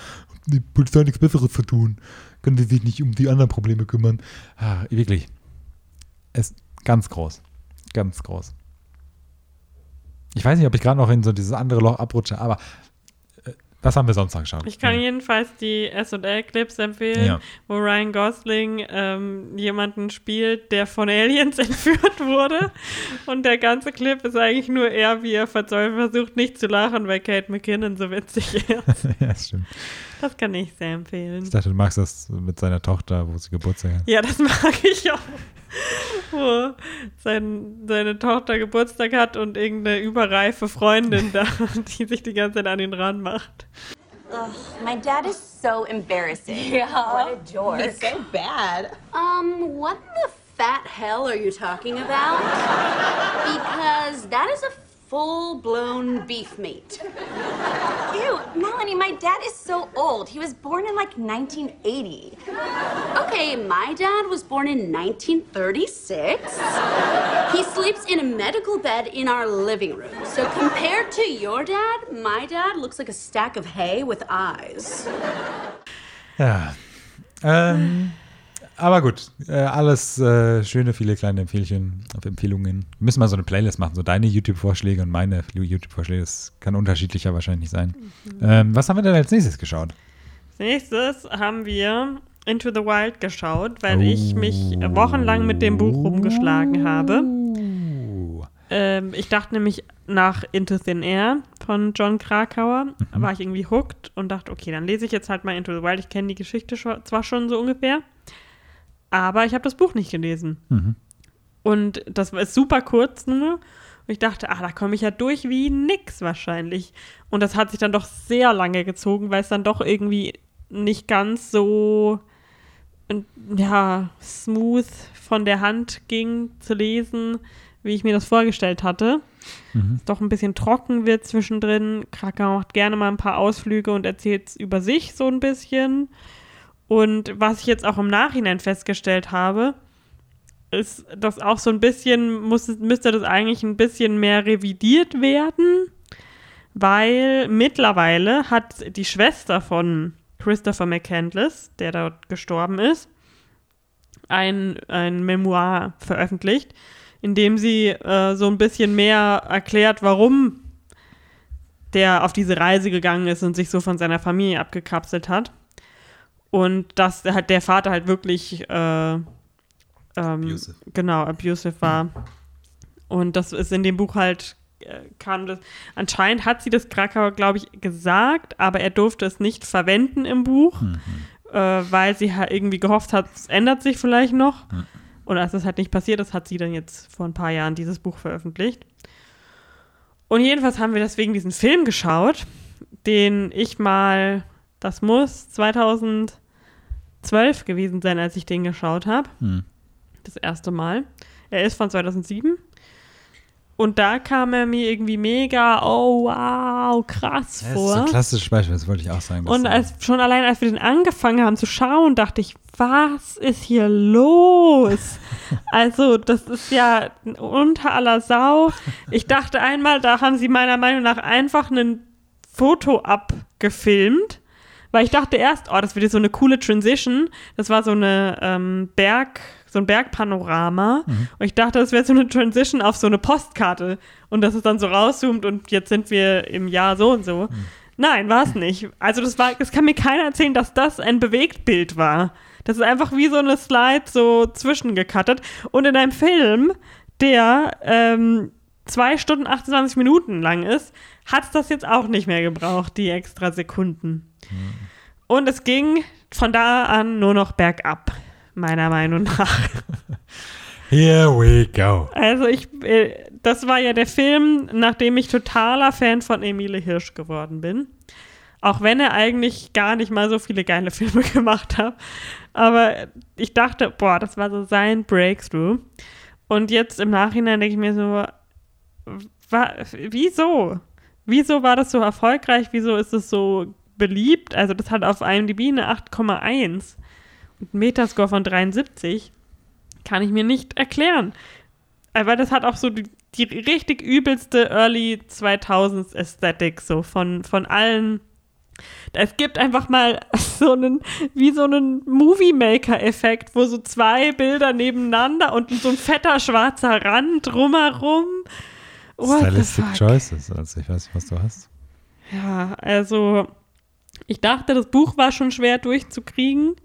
die Polizei hat nichts Besseres zu tun. Können sie sich nicht um die anderen Probleme kümmern. Ah, wirklich. ist ganz groß. Ganz groß. Ich weiß nicht, ob ich gerade noch in so dieses andere Loch abrutsche, aber was haben wir sonst noch geschaut? Ich kann jedenfalls die S&L-Clips empfehlen, Ja. wo Ryan Gosling ähm, jemanden spielt, der von Aliens entführt wurde. Und der ganze Clip ist eigentlich nur er, wie er verzweifelt versucht, nicht zu lachen, weil Kate McKinnon so witzig ist. ja, das stimmt. Das kann ich sehr empfehlen. Ich dachte, du magst das mit seiner Tochter, wo sie Geburtstag hat. Ja, das mag ich auch. Wo sein, seine Tochter Geburtstag hat und irgendeine überreife Freundin da, die sich die ganze Zeit an ihn ranmacht. My dad is so embarrassing. Yeah. What a dork. He's so bad. Um, what the fat hell are you talking about? Because that is a full blown beef meat. Ew, Melanie, my dad is so old. He was born in like 1980. Okay, my dad was born in 1936. He sleeps in a medical bed in our living room. So compared to your dad, my dad looks like a stack of hay with eyes. Ja. Ähm, aber gut, äh, alles äh, schöne, viele kleine Empfehlchen, auf Empfehlungen. Wir müssen mal so eine Playlist machen, so deine YouTube-Vorschläge und meine YouTube-Vorschläge. Das kann unterschiedlicher wahrscheinlich sein. Ähm, was haben wir denn als nächstes geschaut? Als nächstes haben wir Into the Wild geschaut, weil ich mich wochenlang mit dem Buch rumgeschlagen habe. Uh, Ähm, ich dachte nämlich nach Into Thin Air von John Krakauer, war ich irgendwie hooked und dachte, okay, dann lese ich jetzt halt mal Into the Wild. Ich kenne die Geschichte zwar schon so ungefähr, aber ich habe das Buch nicht gelesen. Und das ist super kurz nur. Und ich dachte, ah, da komme ich ja durch wie nix wahrscheinlich. Und das hat sich dann doch sehr lange gezogen, weil es dann doch irgendwie nicht ganz so äh, ja, smooth von der Hand ging zu lesen, wie ich mir das vorgestellt hatte. Es Doch ein bisschen trocken wird zwischendrin. Krakau macht gerne mal ein paar Ausflüge und erzählt über sich so ein bisschen. Und was ich jetzt auch im Nachhinein festgestellt habe, ist das auch so ein bisschen, muss, müsste das eigentlich ein bisschen mehr revidiert werden, weil mittlerweile hat die Schwester von Christopher McCandless, der dort gestorben ist, ein, ein Memoir veröffentlicht, in dem sie äh, so ein bisschen mehr erklärt, warum der auf diese Reise gegangen ist und sich so von seiner Familie abgekapselt hat. Und dass der, halt der Vater halt wirklich äh, ähm, Abusive. genau abusive war. Und das ist in dem Buch halt äh, kam das. Anscheinend hat sie das Krakauer, glaube ich, gesagt, aber er durfte es nicht verwenden im Buch, äh, weil sie halt irgendwie gehofft hat, es ändert sich vielleicht noch. Und als das halt nicht passiert ist, hat sie dann jetzt vor ein paar Jahren dieses Buch veröffentlicht. Und jedenfalls haben wir deswegen diesen Film geschaut, den ich mal, das muss 2012 gewesen sein, als ich den geschaut habe. Das erste Mal. Er ist von 2007. Und da kam er mir irgendwie mega, oh wow, krass das ist vor. so ein klassisches Beispiel, das wollte ich auch sagen. Und als, schon allein, als wir den angefangen haben zu schauen, dachte ich, was ist hier los? also, das ist ja unter aller Sau. Ich dachte einmal, da haben sie meiner Meinung nach einfach ein Foto abgefilmt, weil ich dachte erst, oh, das wird jetzt so eine coole Transition. Das war so eine ähm, Berg, so ein Bergpanorama. Und ich dachte, das wäre so eine Transition auf so eine Postkarte. Und dass es dann so rauszoomt und jetzt sind wir im Jahr so und so. Nein, war es nicht. Also das war, es kann mir keiner erzählen, dass das ein Bewegtbild war. Das ist einfach wie so eine Slide so zwischengekattet. Und in einem Film, der ähm, zwei Stunden 28 Minuten lang ist, hat es das jetzt auch nicht mehr gebraucht, die extra Sekunden. Und es ging von da an nur noch bergab, meiner Meinung nach. Here we go. Also ich, äh, das war ja der Film, nachdem ich totaler Fan von Emile Hirsch geworden bin. Auch wenn er eigentlich gar nicht mal so viele geile Filme gemacht hat. Aber ich dachte, boah, das war so sein Breakthrough. Und jetzt im Nachhinein denke ich mir so, wa, wieso? Wieso war das so erfolgreich? Wieso ist es so beliebt? Also das hat auf IMDb eine 8,1 und einen Metascore von 73. Kann ich mir nicht erklären. Aber das hat auch so die, die richtig übelste Early 2000s Ästhetik, so von, von allen Es gibt einfach mal so einen, wie so einen Movie-Maker-Effekt, wo so zwei Bilder nebeneinander und so ein fetter schwarzer Rand drumherum. What the Stylistic? Choices. Also ich weiß nicht, was du hast. Ja, also ich dachte, das Buch war schon schwer durchzukriegen.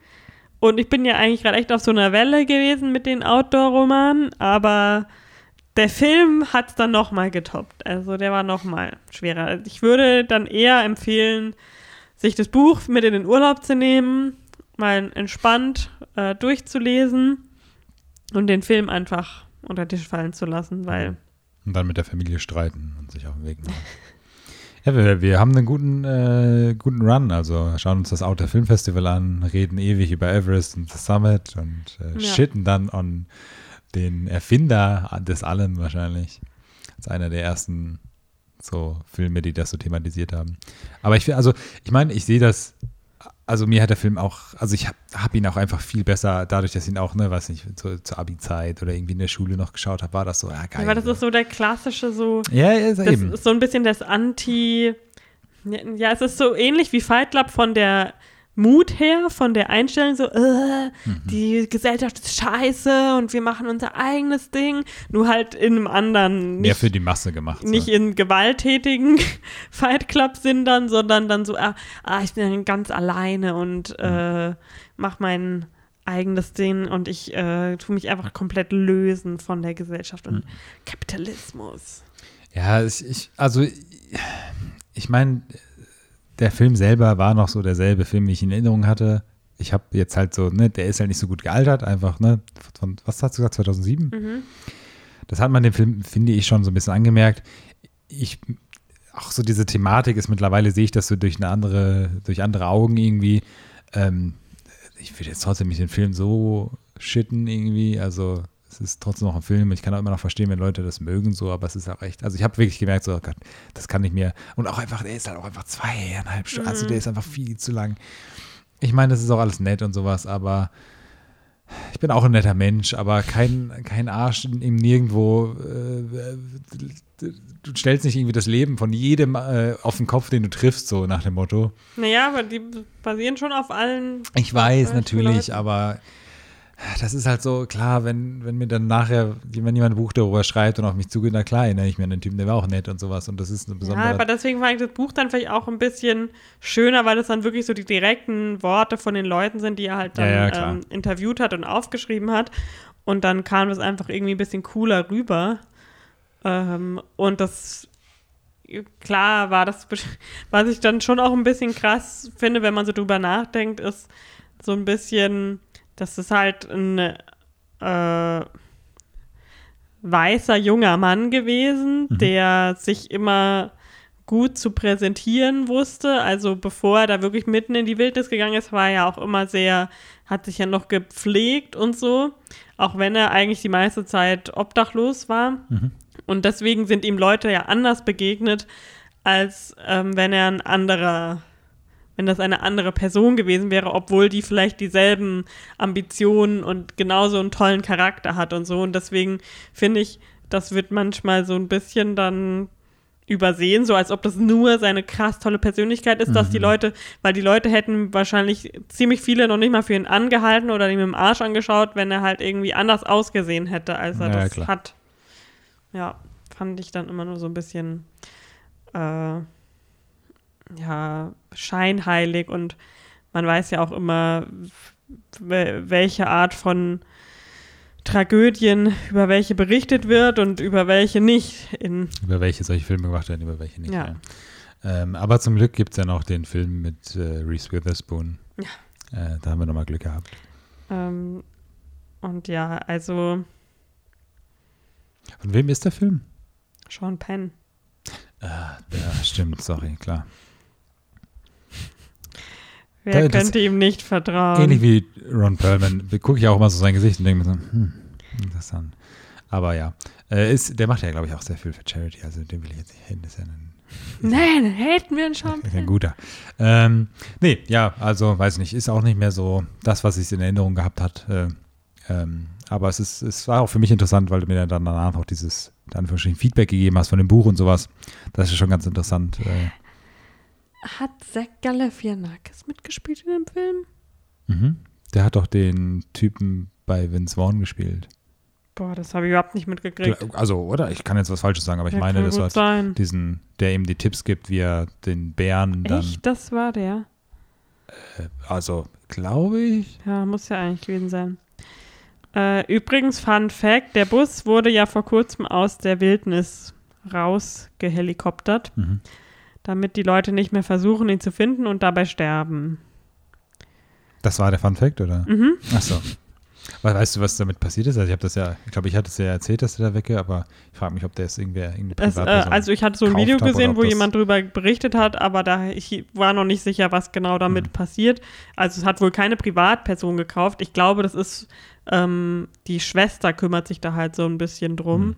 Und ich bin ja eigentlich gerade echt auf so einer Welle gewesen mit den Outdoor-Romanen, aber der Film hat es dann nochmal getoppt. Also der war nochmal schwerer. Also Ich würde dann eher empfehlen, sich das Buch mit in den Urlaub zu nehmen, mal entspannt äh, durchzulesen und den Film einfach unter den Tisch fallen zu lassen, weil Und dann mit der Familie streiten und sich auf den Weg machen. Ja, wir, wir haben einen guten, äh, guten Run. Also schauen uns das Outer Film Festival an, reden ewig über Everest und The Summit und äh, Ja. shitten dann on den Erfinder des allem wahrscheinlich. Das ist einer der ersten so Filme, die das so thematisiert haben. Aber ich finde, also ich meine, ich sehe das, also mir hat der Film auch, also ich habe hab ihn auch einfach viel besser, dadurch, dass ich ihn auch, ne, weiß nicht, zur, zur Abi-Zeit oder irgendwie in der Schule noch geschaut habe, war das so, ja geil. aber das ist so der klassische so ja, ist Das eben. ist so ein bisschen das Anti. Ja, es ist so ähnlich wie Fight Club von der Mut her, von der Einstellung so, äh, Mhm. die Gesellschaft ist scheiße und wir machen unser eigenes Ding. Nur halt in einem anderen, mehr nicht, für die Masse gemacht. nicht so. in gewalttätigen Fight Club Sinn dann, sondern dann so, ah, ah, ich bin dann ganz alleine und äh, mach mein eigenes Ding und ich äh, tu mich einfach komplett lösen von der Gesellschaft und Kapitalismus. Ja, ich, ich also ich meine, der Film selber war noch so derselbe Film, wie ich ihn in Erinnerung hatte. Ich habe jetzt halt so, ne, der ist halt nicht so gut gealtert, einfach, ne, von, was hast du gesagt, 2007? Mhm. Das hat man dem Film, finde ich, schon so ein bisschen angemerkt. Ich, auch so diese Thematik ist mittlerweile, sehe ich das so durch eine andere, durch andere Augen irgendwie. Ähm, ich würde jetzt trotzdem nicht den Film so shitten irgendwie, also es ist trotzdem noch ein Film. Ich kann auch immer noch verstehen, wenn Leute das mögen, so, aber es ist auch echt. Also ich habe wirklich gemerkt, so, oh Gott, das kann ich mir. Und auch einfach, der ist halt auch einfach zweieinhalb Stunden. Also der ist einfach viel zu lang. Ich meine, das ist auch alles nett und sowas, aber ich bin auch ein netter Mensch, aber kein, kein Arsch in, im Nirgendwo. Äh, du stellst nicht irgendwie das Leben von jedem äh, auf den Kopf, den du triffst, so nach dem Motto. Naja, aber die basieren schon auf allen. Ich weiß Äh, natürlich, aber das ist halt so, klar, wenn, wenn mir dann nachher, wenn jemand ein Buch darüber schreibt und auf mich zugeht, na klar, erinnere ich mich an den Typen, der war auch nett und sowas und das ist eine Ja, besondere. aber deswegen fand ich das Buch dann vielleicht auch ein bisschen schöner, weil das dann wirklich so die direkten Worte von den Leuten sind, die er halt dann Ja, ja, ähm, interviewt hat und aufgeschrieben hat. Und dann kam das einfach irgendwie ein bisschen cooler rüber. Ähm, und das, klar, war das, was ich dann schon auch ein bisschen krass finde, wenn man so drüber nachdenkt, ist so ein bisschen, dass es halt ein äh, weißer junger Mann gewesen, der sich immer gut zu präsentieren wusste. Also bevor er da wirklich mitten in die Wildnis gegangen ist, war er ja auch immer sehr, hat sich ja noch gepflegt und so, auch wenn er eigentlich die meiste Zeit obdachlos war. Und deswegen sind ihm Leute ja anders begegnet, als ähm, wenn er ein anderer, wenn das eine andere Person gewesen wäre, obwohl die vielleicht dieselben Ambitionen und genauso einen tollen Charakter hat und so. Und deswegen finde ich, das wird manchmal so ein bisschen dann übersehen, so als ob das nur seine krass tolle Persönlichkeit ist, dass die Leute, weil die Leute hätten wahrscheinlich ziemlich viele noch nicht mal für ihn angehalten oder ihm im Arsch angeschaut, wenn er halt irgendwie anders ausgesehen hätte, als er Ja, das klar. hat. Ja, fand ich dann immer nur so ein bisschen äh, ja, scheinheilig und man weiß ja auch immer, welche Art von Tragödien, über welche berichtet wird und über welche nicht. In, über welche solche Filme gemacht werden, über welche nicht. Ja. Ja. Ähm, aber zum Glück gibt es ja noch den Film mit äh, Reese Witherspoon. Ja. Äh, da haben wir nochmal Glück gehabt. ähm, und ja, also Von wem ist der Film? Sean Penn. Ja, stimmt, sorry, klar. Wer Da- könnte ihm nicht vertrauen? Ähnlich wie Ron Perlman gucke ich auch immer so sein Gesicht und denke mir so, hm, interessant. Aber ja, äh, ist, der macht ja, glaube ich, auch sehr viel für Charity, also den will ich jetzt nicht hin. Das ist ja ein, Nein, hätten wir ist ja ein guter. Ähm, nee, ja, also weiß nicht, ist auch nicht mehr so das, was ich in Erinnerung gehabt hat. Äh, ähm, aber es, ist, es war auch für mich interessant, weil du mir dann danach auch dieses, Feedback gegeben hast von dem Buch und sowas. Das ist schon ganz interessant. Äh, Hat Zach Galifianakis mitgespielt in dem Film? Mhm. Der hat doch den Typen bei Vince Vaughn gespielt. Boah, das habe ich überhaupt nicht mitgekriegt. Also, oder? Ich kann jetzt was Falsches sagen, aber ich Ja, meine, das war sein. diesen, der ihm die Tipps gibt, wie er den Bären dann. Echt, das war der? Also, glaube ich. Ja, muss ja eigentlich gewesen sein. Äh, übrigens, Fun Fact: Der Bus wurde ja vor kurzem aus der Wildnis rausgehelikoptert, Mhm. Damit die Leute nicht mehr versuchen, ihn zu finden und dabei sterben. Das war der Fun Fact, oder? Mhm. Ach so. Weil, weißt du, was damit passiert ist? Also ich habe das ja, ich glaube, ich hatte es ja erzählt, dass der da wecke, aber ich frage mich, ob der es irgendwer, irgendeine äh, Privatperson also ich hatte so ein Video gesehen, wo das- jemand drüber berichtet hat, aber da ich war noch nicht sicher, was genau damit Mhm. passiert. Also es hat wohl keine Privatperson gekauft. Ich glaube, das ist ähm, die Schwester kümmert sich da halt so ein bisschen drum.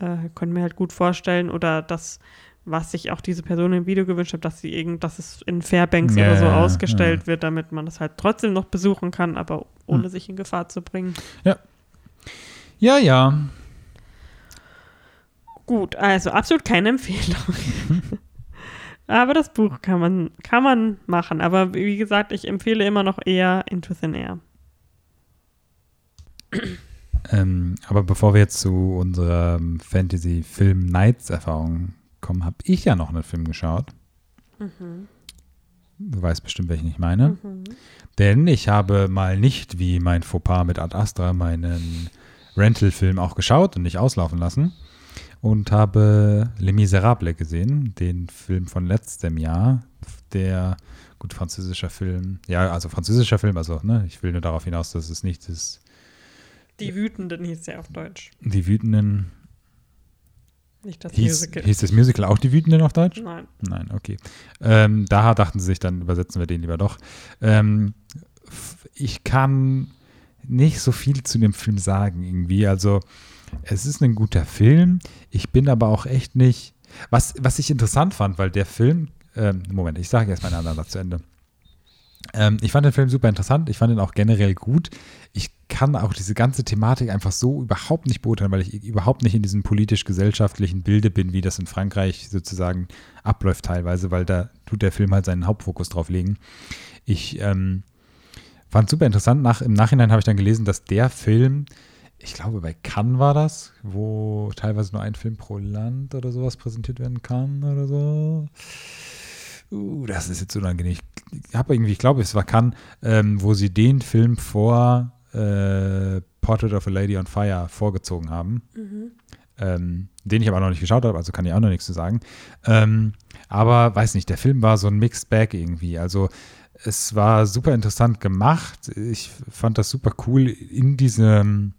Mhm. Äh, können mir halt gut vorstellen oder das, was sich auch diese Person im Video gewünscht hat, dass sie irgend, dass es in Fairbanks Ja, oder so ja, ausgestellt wird, damit man das halt trotzdem noch besuchen kann, aber ohne Mhm. sich in Gefahr zu bringen. Ja, ja. Gut, also absolut keine Empfehlung. aber das Buch kann man, kann man machen. Aber wie gesagt, ich empfehle immer noch eher Into Thin Air. Ähm, aber bevor wir jetzt zu unserer Fantasy-Film-Nights-Erfahrung kommen, habe ich ja noch einen Film geschaut. Du weißt bestimmt, welchen ich meine. Denn ich habe mal nicht wie mein Fauxpas mit Ad Astra meinen Rental-Film auch geschaut und nicht auslaufen lassen und habe Les Miserables gesehen, den Film von letztem Jahr, der, gut, französischer Film, ja, also französischer Film, also, ne, ich will nur darauf hinaus, dass es nicht ist, Die Wütenden hieß ja auf Deutsch. die Wütenden, Nicht das hieß, Musical. hieß das Musical auch die Wütenden auf Deutsch? Nein. Nein, okay. Ähm, da dachten sie sich, dann übersetzen wir den lieber doch. Ähm, ich kann nicht so viel zu dem Film sagen, irgendwie. Also, es ist ein guter Film. Ich bin aber auch echt nicht. Was, was ich interessant fand, weil der Film. Ähm, Moment, ich sage erst mal einen anderen zu Ende. Ähm, ich fand den Film super interessant. Ich fand ihn auch generell gut. Ich kann auch diese ganze Thematik einfach so überhaupt nicht beurteilen, weil ich überhaupt nicht in diesem politisch-gesellschaftlichen Bilde bin, wie das in Frankreich sozusagen abläuft teilweise, weil da tut der Film halt seinen Hauptfokus drauf legen. Ich ähm, fand super interessant. Nach, Im Nachhinein habe ich dann gelesen, dass der Film, ich glaube bei Cannes war das, wo teilweise nur ein Film pro Land oder sowas präsentiert werden kann oder so. Uh, das ist jetzt unangenehm. Ich habe irgendwie, ich glaube, es war Cannes, ähm, wo sie den Film vor äh, Portrait of a Lady on Fire vorgezogen haben. Ähm, den ich aber noch nicht geschaut habe, also kann ich auch noch nichts zu sagen. Ähm, aber weiß nicht, der Film war so ein Mixed Bag irgendwie. Also es war super interessant gemacht. Ich fand das super cool, in diesem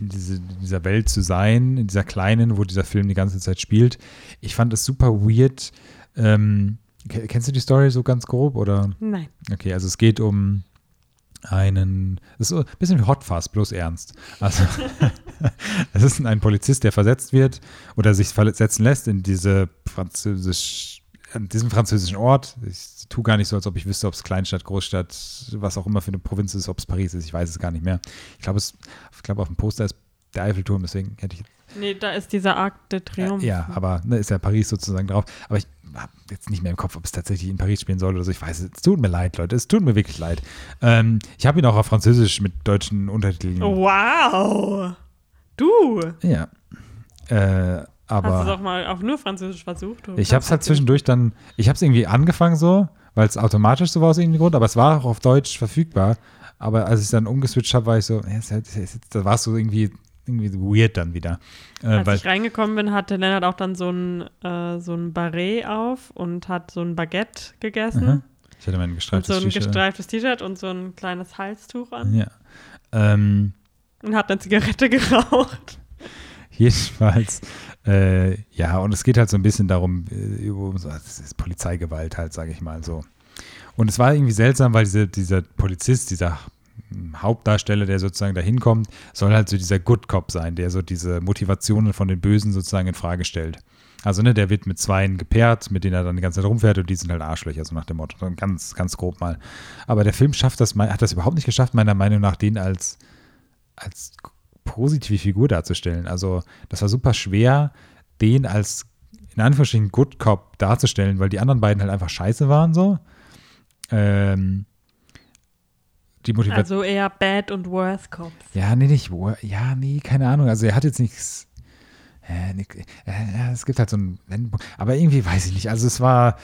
in diese, dieser Welt zu sein, in dieser kleinen, wo dieser Film die ganze Zeit spielt. Ich fand es super weird. Ähm, ke- kennst du die Story so ganz grob oder? Nein. Okay, also es geht um einen, es ist ein bisschen wie Hot Fuzz, bloß ernst. Also es ist ein Polizist, der versetzt wird oder sich versetzen lässt in diese französisch, an diesem französischen Ort. Ich tue gar nicht so, als ob ich wüsste, ob es Kleinstadt, Großstadt, was auch immer für eine Provinz ist, ob es Paris ist, ich weiß es gar nicht mehr. Ich glaube, ich glaube, auf dem Poster ist der Eiffelturm, deswegen hätte ich Nee, da ist dieser Arc de Triomphe. ja, aber ne, ist ja Paris sozusagen drauf. Aber ich habe jetzt nicht mehr im Kopf, ob es tatsächlich in Paris spielen soll oder so. Ich weiß, es es tut mir leid, Leute. Es tut mir wirklich leid. Ähm, ich habe ihn auch auf Französisch mit deutschen Untertiteln. Wow. Du. Ja. Äh, Hast du es aber auch mal auf nur Französisch versucht? Du ich habe es halt zwischendurch dann, ich habe es irgendwie angefangen so, weil es automatisch so war aus irgendeinem Grund, aber es war auch auf Deutsch verfügbar. Aber als ich dann umgeswitcht habe, war ich so, ja, ist halt- ist jetzt- da war es so irgendwie, irgendwie weird dann wieder. Äh, Als ich reingekommen bin, hatte Lennart auch dann so ein, äh, so ein Barret auf und hat so ein Baguette gegessen. Aha. ich hatte mein Und gestreiftes so ein T-Shirt. gestreiftes T-Shirt und so ein kleines Halstuch an. Ja. Ähm, Und hat eine Zigarette geraucht. Jedenfalls, äh, ja, und es geht halt so ein bisschen darum, äh, es ist Polizeigewalt halt, sage ich mal so. Und es war irgendwie seltsam, weil diese, dieser Polizist, dieser Hauptdarsteller, der sozusagen da hinkommt, soll halt so dieser Good Cop sein, der so diese Motivationen von den Bösen sozusagen in Frage stellt. Also, ne, der wird mit Zweien gepaart, mit denen er dann die ganze Zeit rumfährt und die sind halt Arschlöcher, so nach dem Motto. Ganz, ganz grob mal. Aber der Film schafft das, hat das überhaupt nicht geschafft, meiner Meinung nach, den als, als positive Figur darzustellen. Also, das war super schwer, den als in Anführungsstrichen Good Cop darzustellen, weil die anderen beiden halt einfach scheiße waren so. Ähm, die Motivation. Also eher Bad und Worse Cops. Ja, nee, nicht. wo- Ja, nee, keine Ahnung. Also er hat jetzt nichts. Äh, nicht- äh, es gibt halt so einen Wendepunkt. Aber irgendwie weiß ich nicht. Also es war,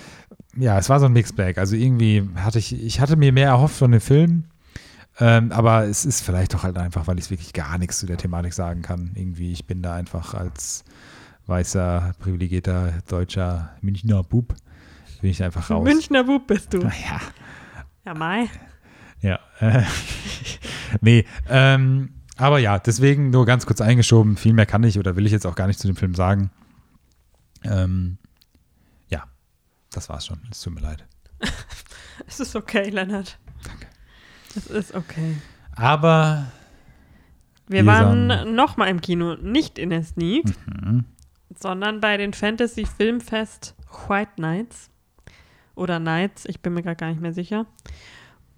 ja, es war so ein Mixed Bag. Also irgendwie hatte ich, ich hatte mir mehr erhofft von dem Film. Ähm, aber es ist vielleicht doch halt einfach, weil ich wirklich gar nichts zu der Thematik sagen kann. Irgendwie, ich bin da einfach als weißer, privilegierter, deutscher Münchner Bub, bin ich einfach raus. Münchner Bub bist du. Naja. Ja, Mai. Ja. Äh, nee, ähm, aber ja, deswegen nur ganz kurz eingeschoben. Viel mehr kann ich oder will ich jetzt auch gar nicht zu dem Film sagen. Ähm, ja, das war's schon. Es tut mir leid. Es ist okay, Leonard. Danke. Es ist okay. Aber Wir waren sagen- noch mal im Kino, nicht in der Sneak, Mhm. sondern bei den Fantasy Filmfest White Nights oder Nights, ich bin mir gar nicht mehr sicher,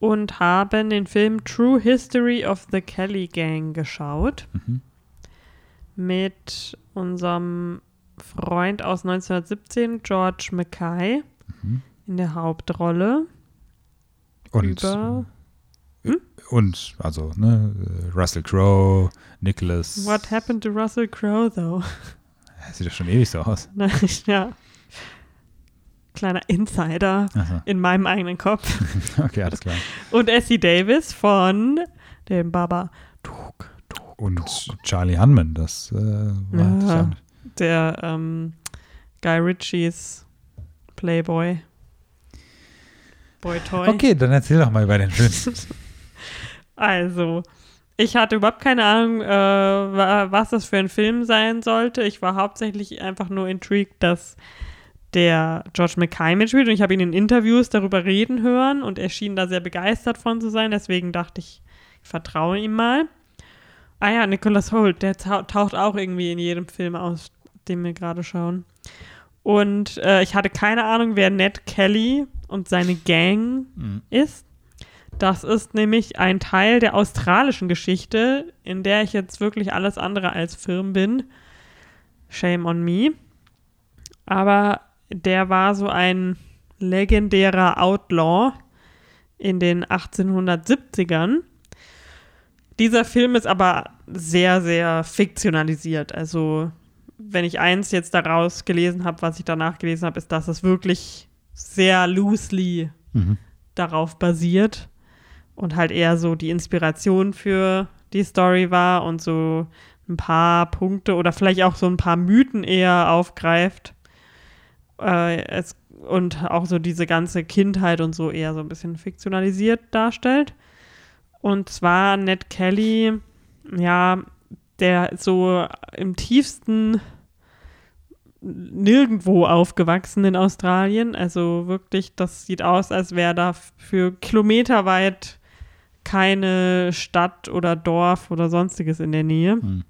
und haben den Film True History of the Kelly Gang geschaut Mhm. mit unserem Freund aus 1917, George Mackay, Mhm. in der Hauptrolle. und, über und also, ne, Russell Crowe, Nicholas. What happened to Russell Crowe, though? Sieht doch schon ewig so aus. Ja. Kleiner Insider Aha. in meinem eigenen Kopf. Okay, alles klar. Und Essie Davis von dem Baba Duk, Duk, Und Charlie Hunman, das äh, war Ja. der ähm, Guy Ritchies Playboy. Boy Toy. Okay, dann erzähl doch mal über den Film. Also, ich hatte überhaupt keine Ahnung, äh, wa- was das für ein Film sein sollte. Ich war hauptsächlich einfach nur intrigued, dass der George Mackay mitspielt und ich habe ihn in Interviews darüber reden hören und er schien da sehr begeistert von zu sein. Deswegen dachte ich, ich vertraue ihm mal. Ah ja, Nicholas Holt, der tau- taucht auch irgendwie in jedem Film aus, den wir gerade schauen. Und äh, ich hatte keine Ahnung, wer Ned Kelly und seine Gang ist. Das ist nämlich ein Teil der australischen Geschichte, in der ich jetzt wirklich alles andere als firm bin. Shame on me. Aber der war so ein legendärer Outlaw in den 1870ern. Dieser Film ist aber sehr, sehr fiktionalisiert. Also, wenn ich eins jetzt daraus gelesen habe, was ich danach gelesen habe, ist, dass es wirklich sehr loosely Mhm. darauf basiert und halt eher so die Inspiration für die Story war und so ein paar Punkte oder vielleicht auch so ein paar Mythen eher aufgreift. Äh, es, und auch so diese ganze Kindheit und so eher so ein bisschen fiktionalisiert darstellt. Und zwar Ned Kelly, ja, der so im tiefsten nirgendwo aufgewachsen in Australien. Also wirklich, das sieht aus, als wäre da für kilometerweit keine Stadt oder Dorf oder sonstiges in der Nähe. Mhm.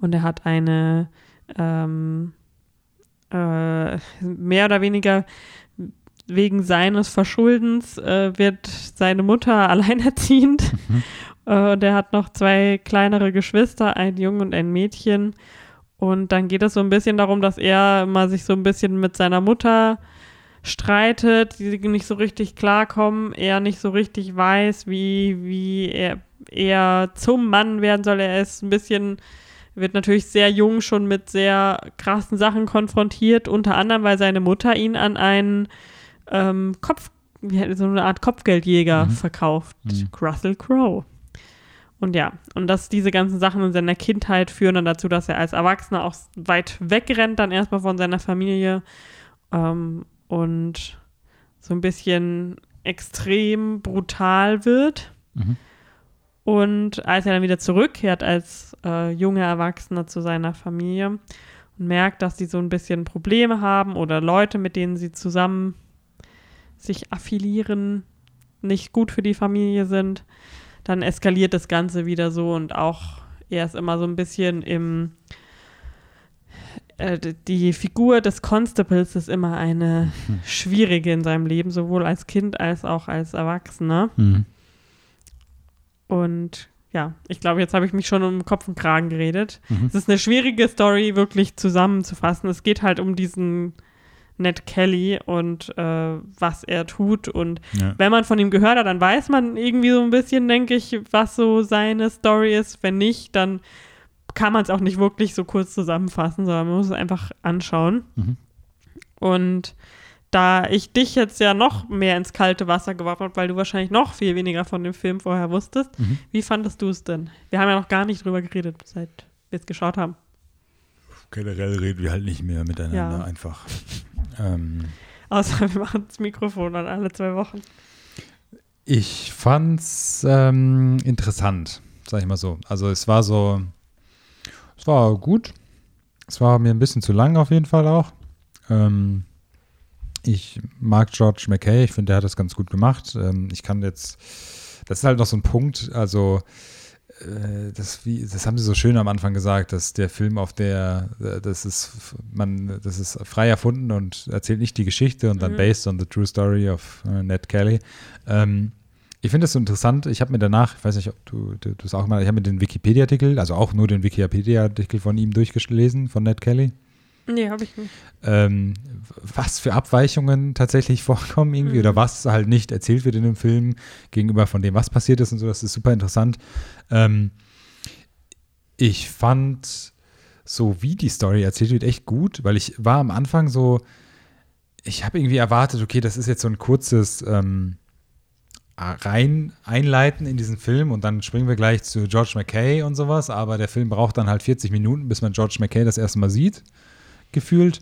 Und er hat eine ähm, äh, mehr oder weniger wegen seines Verschuldens äh, wird seine Mutter alleinerziehend. Äh, und er hat noch zwei kleinere Geschwister, ein Jungen und ein Mädchen. Und dann geht es so ein bisschen darum, dass er mal sich so ein bisschen mit seiner Mutter streitet, die nicht so richtig klarkommen, er nicht so richtig weiß, wie, wie er, er zum Mann werden soll. Er ist ein bisschen, wird natürlich sehr jung schon mit sehr krassen Sachen konfrontiert, unter anderem, weil seine Mutter ihn an einen ähm, Kopf, so eine Art Kopfgeldjäger Mhm. verkauft, Mhm. Russell Crowe. Und ja, und dass diese ganzen Sachen in seiner Kindheit führen dann dazu, dass er als Erwachsener auch weit wegrennt, dann erstmal von seiner Familie ähm, und so ein bisschen extrem brutal wird. Mhm. Und als er dann wieder zurückkehrt als äh, junger Erwachsener zu seiner Familie und merkt, dass die so ein bisschen Probleme haben oder Leute, mit denen sie zusammen sich affiliieren, nicht gut für die Familie sind, dann eskaliert das Ganze wieder so und auch er ist immer so ein bisschen im äh, die Figur des Constables ist immer eine schwierige in seinem Leben, sowohl als Kind als auch als Erwachsener. Mhm. Und ja, ich glaube, jetzt habe ich mich schon um Kopf und Kragen geredet. Es ist eine schwierige Story wirklich zusammenzufassen. Es geht halt um diesen Ned Kelly und äh, was er tut. Und Ja. wenn man von ihm gehört hat, dann weiß man irgendwie so ein bisschen, denke ich, was so seine Story ist. Wenn nicht, dann kann man es auch nicht wirklich so kurz zusammenfassen, sondern man muss es einfach anschauen. Mhm. Und da ich dich jetzt ja noch mehr ins kalte Wasser geworfen habe, weil du wahrscheinlich noch viel weniger von dem Film vorher wusstest, Mhm. wie fandest du es denn? Wir haben ja noch gar nicht drüber geredet, seit wir es geschaut haben. Generell reden wir halt nicht mehr miteinander Ja. einfach. ähm, Außer wir machen das Mikrofon dann alle zwei Wochen. Ich fand's ähm, interessant, sag ich mal so. Also es war so, es war gut. Es war mir ein bisschen zu lang auf jeden Fall auch. Ähm, ich mag George McKay, ich finde, der hat das ganz gut gemacht. Ähm, ich kann jetzt, das ist halt noch so ein Punkt, also äh, das, wie, das haben sie so schön am Anfang gesagt, dass der Film auf der, äh, das ist, man, das ist frei erfunden und erzählt nicht die Geschichte und dann based on the true story of äh, Ned Kelly. Ähm, ich finde das so interessant. Ich habe mir danach, ich weiß nicht, ob du du es auch mal, ich habe mir den Wikipedia-Artikel, also auch nur den Wikipedia-Artikel von ihm durchgelesen, von Ned Kelly Nee, habe ich nicht. ähm, was für Abweichungen tatsächlich vorkommen irgendwie oder was halt nicht erzählt wird in dem Film gegenüber von dem, was passiert ist und so. Das ist super interessant. Ähm, ich fand so, wie die Story erzählt wird, echt gut, weil ich war am Anfang so, ich habe irgendwie erwartet, okay, das ist jetzt so ein kurzes ähm, rein einleiten in diesen Film und dann springen wir gleich zu George McKay und sowas, aber der Film braucht dann halt 40 Minuten, bis man George McKay das erste Mal sieht, gefühlt.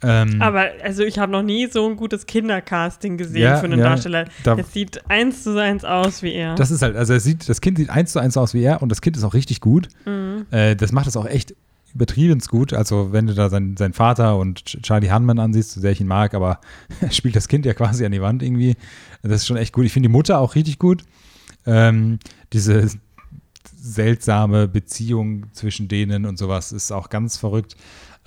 Ähm, Aber also ich habe noch nie so ein gutes Kindercasting gesehen Ja, für einen ja, Darsteller. da- Es sieht eins zu eins aus wie er. Das ist halt, also er sieht, das Kind sieht eins zu eins aus wie er und das Kind ist auch richtig gut. Mhm. Äh, das macht es auch echt übertrieben gut. Also wenn du da seinen, seinen Vater und Ch- Charlie Hunman ansiehst, so sehr ich ihn mag, aber er spielt das Kind ja quasi an die Wand irgendwie. Das ist schon echt gut. Ich finde die Mutter auch richtig gut. Ähm, diese seltsame Beziehung zwischen denen und sowas ist auch ganz verrückt.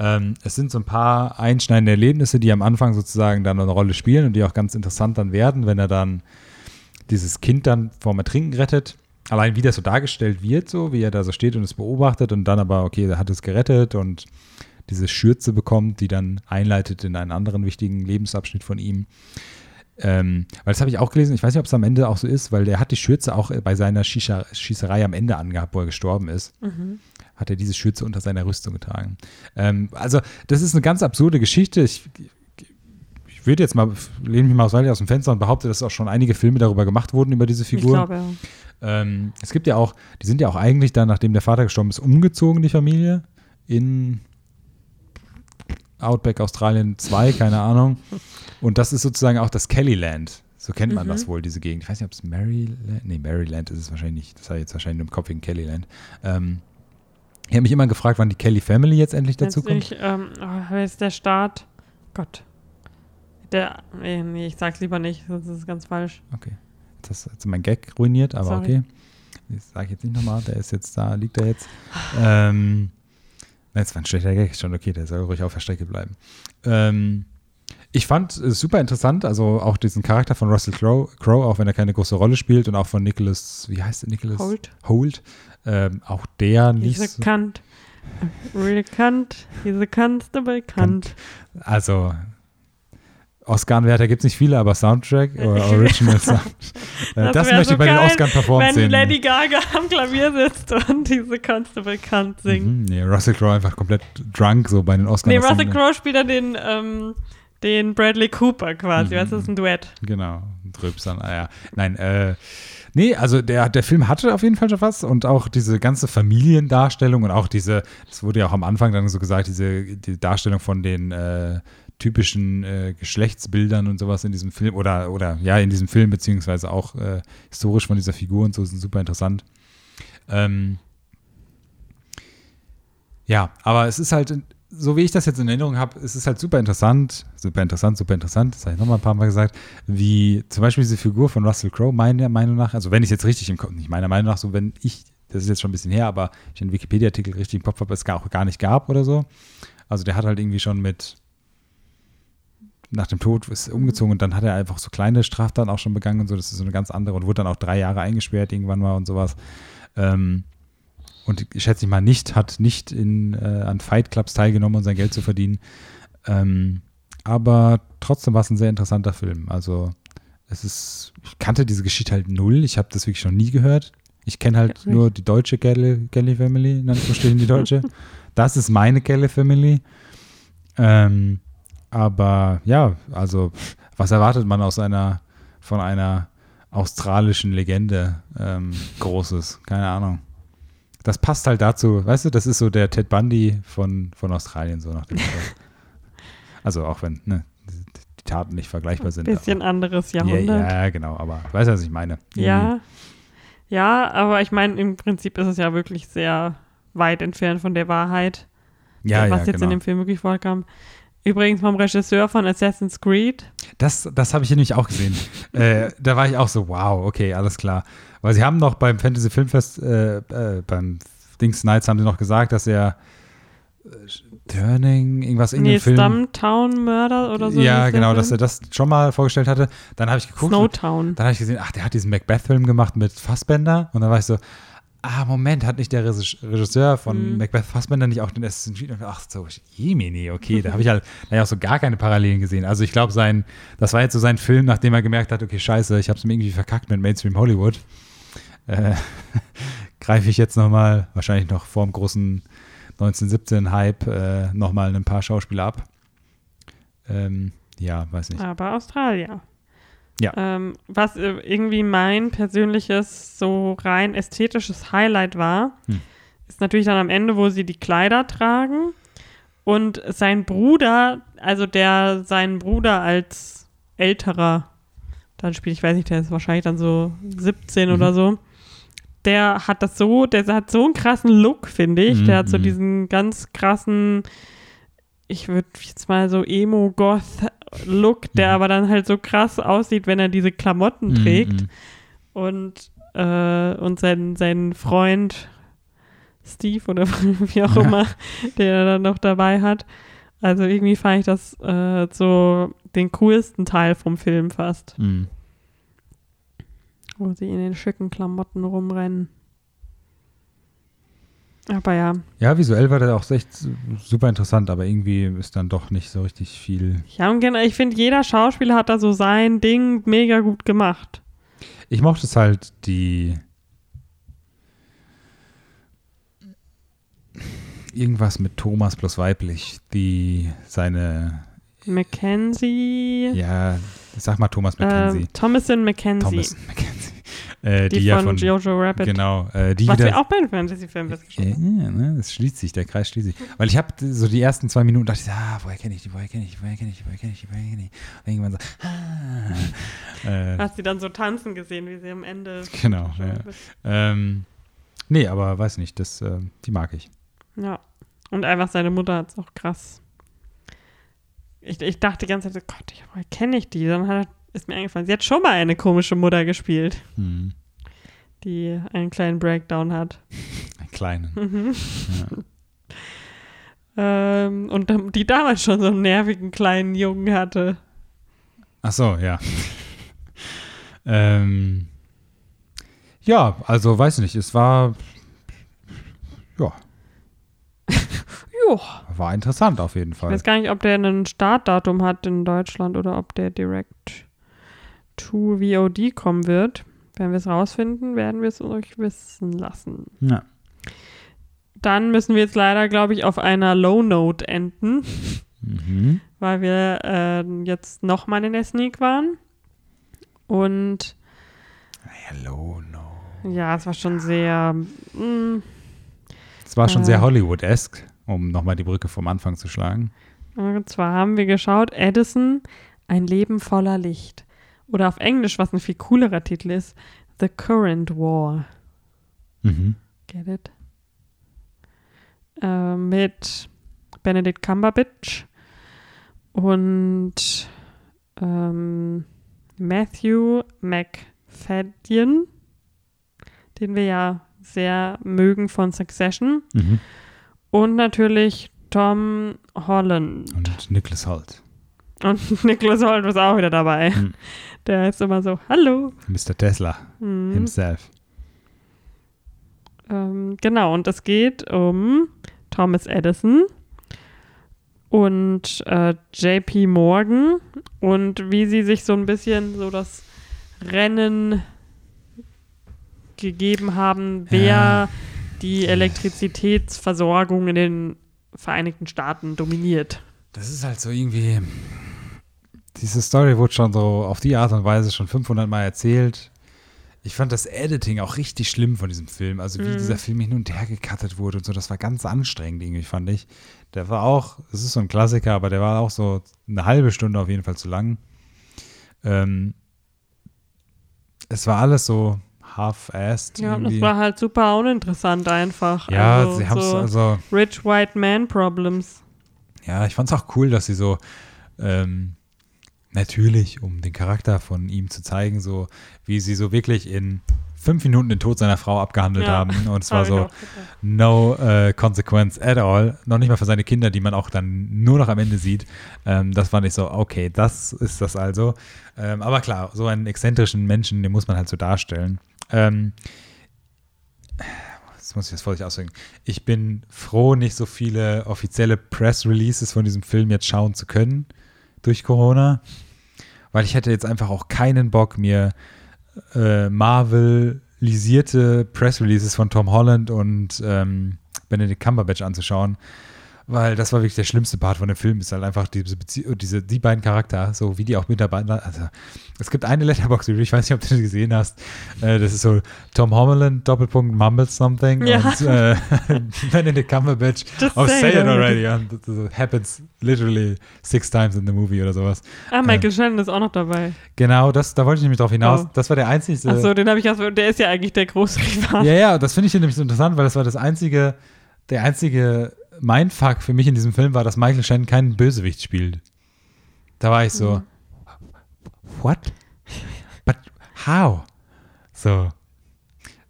Ähm, es sind so ein paar einschneidende Erlebnisse, die am Anfang sozusagen dann eine Rolle spielen und die auch ganz interessant dann werden, wenn er dann dieses Kind dann vorm Ertrinken rettet. Allein wie das so dargestellt wird, so wie er da so steht und es beobachtet und dann aber, okay, er hat es gerettet und diese Schürze bekommt, die dann einleitet in einen anderen wichtigen Lebensabschnitt von ihm. Ähm, weil das habe ich auch gelesen, ich weiß nicht, ob es am Ende auch so ist, weil der hat die Schürze auch bei seiner Schießer Schießerei am Ende angehabt, wo er gestorben ist. Hat er diese Schürze unter seiner Rüstung getragen. Ähm, also, das ist eine ganz absurde Geschichte. Ich, ich würde jetzt mal, lehne mich mal aus dem Fenster und behaupte, dass auch schon einige Filme darüber gemacht wurden, über diese ich Figur. glaube, ja. Ähm, es gibt ja auch, die sind ja auch eigentlich dann, nachdem der Vater gestorben ist, umgezogen, die Familie, in Outback Australien 2, keine Ahnung. Und das ist sozusagen auch das Kellyland. So kennt man das wohl, diese Gegend. Ich weiß nicht, ob es Maryland, nee, Maryland ist es wahrscheinlich nicht. Das habe ich jetzt wahrscheinlich nur im Kopf wegen Kellyland. Ähm, ich habe mich immer gefragt, wann die Kelly Family jetzt endlich dazu kommt. nicht, ähm, oh, wer ist der Staat? Gott. Der, nee, nee, ich sag's lieber nicht, das ist ganz falsch. Okay. Du jetzt mein Gag ruiniert, aber Sorry. okay. Das sage ich jetzt nicht nochmal. Der ist jetzt da, liegt er jetzt. ähm, das war ein schlechter Gag, schon okay, der soll ruhig auf der Strecke bleiben. Ähm, ich fand es super interessant, also auch diesen Charakter von Russell Crowe, Crowe, auch wenn er keine große Rolle spielt und auch von Nicholas, wie heißt der Nicholas? Holt. Holt. Ähm, auch der nicht. So- a cunt. Really cunt. He's a constable cunt. Also, Oscar-Anwärter gibt es nicht viele, aber Soundtrack oder Original Sound. Äh, das möchte so ich bei den geil, Oscar-Performances Wenn sehen. Lady Gaga am Klavier sitzt und diese Constable cunt singt. Mhm, nee, Russell Crowe einfach komplett drunk, so bei den Oscars. Nee, Russell Crowe spielt dann den, ähm, den Bradley Cooper quasi. Mhm. Was ist ein Duett? Genau, Dröpsern, ah ja. Nein, äh, nee, also der, der Film hatte auf jeden Fall schon was und auch diese ganze Familiendarstellung und auch diese, das wurde ja auch am Anfang dann so gesagt, diese die Darstellung von den äh, typischen äh, Geschlechtsbildern und sowas in diesem Film oder, oder ja, in diesem Film, beziehungsweise auch äh, historisch von dieser Figur und so, sind super interessant. Ähm, ja, aber es ist halt, so wie ich das jetzt in Erinnerung habe, es ist halt super interessant, super interessant, super interessant, das habe ich nochmal ein paar Mal gesagt, wie zum Beispiel diese Figur von Russell Crowe, meiner Meinung nach, also wenn ich jetzt richtig im Kopf, nicht meiner Meinung nach, so wenn ich, das ist jetzt schon ein bisschen her, aber ich den Wikipedia-Artikel richtig im Kopf habe, es gar, auch gar nicht gab oder so. Also der hat halt irgendwie schon mit nach dem Tod ist umgezogen und dann hat er einfach so kleine Straftaten auch schon begangen und so. Das ist so eine ganz andere und wurde dann auch drei Jahre eingesperrt irgendwann mal und sowas. Ähm, und ich schätze ich mal nicht, hat nicht in, äh, an Fight Clubs teilgenommen, um sein Geld zu verdienen. Ähm, aber trotzdem war es ein sehr interessanter Film. Also es ist, ich kannte diese Geschichte halt null. Ich habe das wirklich noch nie gehört. Ich kenne halt Ja, nur die deutsche Kelly, Kelly Family, in Anführungsstrichen die deutsche. Das ist meine Kelly Family. Ähm, aber ja, also was erwartet man aus einer, von einer australischen Legende ähm, Großes? Keine Ahnung. Das passt halt dazu, weißt du, das ist so der Ted Bundy von, von Australien, so nach dem Motto. Also auch wenn ne, die Taten nicht vergleichbar sind. Bisschen aber, anderes ja, Jahrhundert. ja, genau, aber weißt du, was ich meine? Ja. Ja, aber ich meine, im Prinzip ist es ja wirklich sehr weit entfernt von der Wahrheit, ja, was ja, jetzt genau. in dem Film wirklich vorkam. Übrigens vom Regisseur von Assassin's Creed. Das, das habe ich hier nämlich auch gesehen. äh, da war ich auch so, wow, okay, alles klar. Weil sie haben noch beim Fantasy Filmfest, äh, äh, beim Dings Nights haben sie noch gesagt, dass er äh, Turning, irgendwas in Nee, dem Film. Stumptown Murder oder so. ja, genau, dass er das schon mal vorgestellt hatte. Dann habe ich geguckt. Snowtown. Dann habe ich gesehen, ach, der hat diesen Macbeth-Film gemacht mit Fassbender. Und dann war ich so, ah, Moment, hat nicht der Regis- Regisseur von Mhm. Macbeth Fassbender nicht auch den Creed? Und Ach so, Jemini, okay. Da habe ich halt da hab ich auch so gar keine Parallelen gesehen. Also ich glaube, sein, das war jetzt so sein Film, nachdem er gemerkt hat, okay, scheiße, ich habe es mir irgendwie verkackt mit Mainstream Hollywood. Äh, Greife ich jetzt nochmal, wahrscheinlich noch vor dem großen 1917-Hype, äh, nochmal ein paar Schauspieler ab. Ähm, ja, weiß nicht. Aber Australier. Ja. Ähm, was äh, irgendwie mein persönliches, so rein ästhetisches Highlight war, Hm. ist natürlich dann am Ende, wo sie die Kleider tragen und sein Bruder, also der seinen Bruder als älterer dann spielt, ich weiß nicht, der ist wahrscheinlich dann so 17 Mhm. oder so. Der hat das so, der hat so einen krassen Look, finde ich. Der hat so Mhm. diesen ganz krassen, ich würde jetzt mal so Emo-Goth-Look, der Mhm. aber dann halt so krass aussieht, wenn er diese Klamotten trägt. Mhm. Und, äh, und sein, sein Freund Steve oder wie auch immer, der er dann noch dabei hat. Also irgendwie fand ich das äh, so den coolsten Teil vom Film fast, Mhm. Wo sie in den schicken Klamotten rumrennen. Aber ja, Ja, visuell war der auch echt super interessant, aber irgendwie ist dann doch nicht so richtig viel. ja und genau, ich finde, jeder Schauspieler hat da so sein Ding mega gut gemacht. Ich mochte es halt die. Irgendwas mit Thomas plus weiblich, die seine, Mackenzie, ja, sag mal Thomas Mackenzie. äh, Thomason Mackenzie, Thomas Mackenzie. Äh, die, die, ja von, von, Jojo Rabbit, genau, äh, die was wieder, wir auch bei den Fantasy-Filmen Ja, ne, das schließt sich, der Kreis schließt sich. Weil ich habe so die ersten zwei Minuten dachte ich, ah, woher kenne ich die, woher kenne ich die, woher kenne ich die, woher kenne ich die, woher kenne ich die. Und irgendwann so, ah. Äh, Hast sie dann so tanzen gesehen, wie sie am Ende. Genau, ja. ähm, nee, aber weiß nicht, das, äh, die mag ich. Ja. Und einfach seine Mutter hat es auch krass. Ich, ich dachte die ganze Zeit, Gott, woher kenne ich die? Dann hat, ist mir eingefallen, sie hat schon mal eine komische Mutter gespielt, Hm, die einen kleinen Breakdown hat. einen kleinen. Mhm. Ja. Ähm, und die damals schon so einen nervigen kleinen Jungen hatte. Ach so, ja. ähm, ja, also weiß nicht, es war, ja, war interessant auf jeden Ich Fall. weiß gar nicht, ob der ein Startdatum hat in Deutschland oder ob der direkt to VOD kommen wird. Wenn wir es rausfinden, werden wir es euch wissen lassen. Ja. Dann müssen wir jetzt leider, glaube ich, auf einer Low Note enden, Mhm. weil wir äh, jetzt nochmal in der Sneak waren. Und Hello, no. ja, es war schon sehr. mm, Es war schon Äh. sehr Hollywood-esque, um nochmal die Brücke vom Anfang zu schlagen. Und zwar haben wir geschaut, Edison, ein Leben voller Licht. Oder auf Englisch, was ein viel coolerer Titel ist, The Current War. Mhm. Get it? Äh, mit Benedict Cumberbatch und ähm, Matthew McFadden, den wir ja sehr mögen von Succession. Mhm. Und natürlich Tom Holland. Und Nicholas Holt, Und Nicholas Holt ist auch wieder dabei. Hm. Der ist immer so, hallo. Mr. Tesla Mhm. himself. Ähm, genau, und es geht um Thomas Edison und äh, JP Morgan und wie sie sich so ein bisschen so das Rennen gegeben haben, wer Ja. die Elektrizitätsversorgung in den Vereinigten Staaten dominiert. Das ist halt so irgendwie. Diese Story wurde schon so auf die Art und Weise schon 500 Mal erzählt. Ich fand das Editing auch richtig schlimm von diesem Film. Also wie dieser Film hin und her gecuttet wurde und so, das war ganz anstrengend irgendwie, fand ich. Der war auch, es ist so ein Klassiker, aber der war auch so eine halbe Stunde auf jeden Fall zu lang. Ähm, es war alles so half-assed. Ja, und irgendwie. das war halt super uninteressant einfach. ja, also, sie haben es so also. Rich White Man Problems. Ja, ich fand es auch cool, dass sie so ähm, natürlich, um den Charakter von ihm zu zeigen, so wie sie so wirklich in fünf Minuten den Tod seiner Frau abgehandelt Ja, haben. Und es war hab ich so no äh, consequence at all. Noch nicht mal für seine Kinder, die man auch dann nur noch am Ende sieht. Ähm, das fand ich so, okay, das ist das also. Ähm, aber klar, so einen exzentrischen Menschen, den muss man halt so darstellen. Ähm, Jetzt muss ich das vorsichtig ausdrücken. Ich bin froh, nicht so viele offizielle Press-Releases von diesem Film jetzt schauen zu können durch Corona, weil ich hätte jetzt einfach auch keinen Bock, mir äh, Marvel-lisierte Press-Releases von Tom Holland und ähm, Benedict Cumberbatch anzuschauen, weil das war wirklich der schlimmste Part von dem Film, ist halt einfach diese, Bezie diese die beiden Charakter, so wie die auch miteinander, also es gibt eine Letterbox-Review, ich weiß nicht, ob du die gesehen hast, äh, das ist so Tom Holland, Doppelpunkt, mumbles something Ja. und äh, Benedict Cumberbatch, oh, say it already. und das das happens literally six times in the movie oder sowas. Ah, Michael Shannon ist auch noch dabei. Genau, das, da wollte ich nämlich drauf hinaus, Oh. das war der einzige Achso, den habe ich erst, der ist ja eigentlich der große Rival. ja, ja, das finde ich nämlich so interessant, weil das war das einzige, der einzige Mindfuck für mich in diesem Film war, dass Michael Shannon keinen Bösewicht spielt. Da war ich so, Mhm. what? But how? So,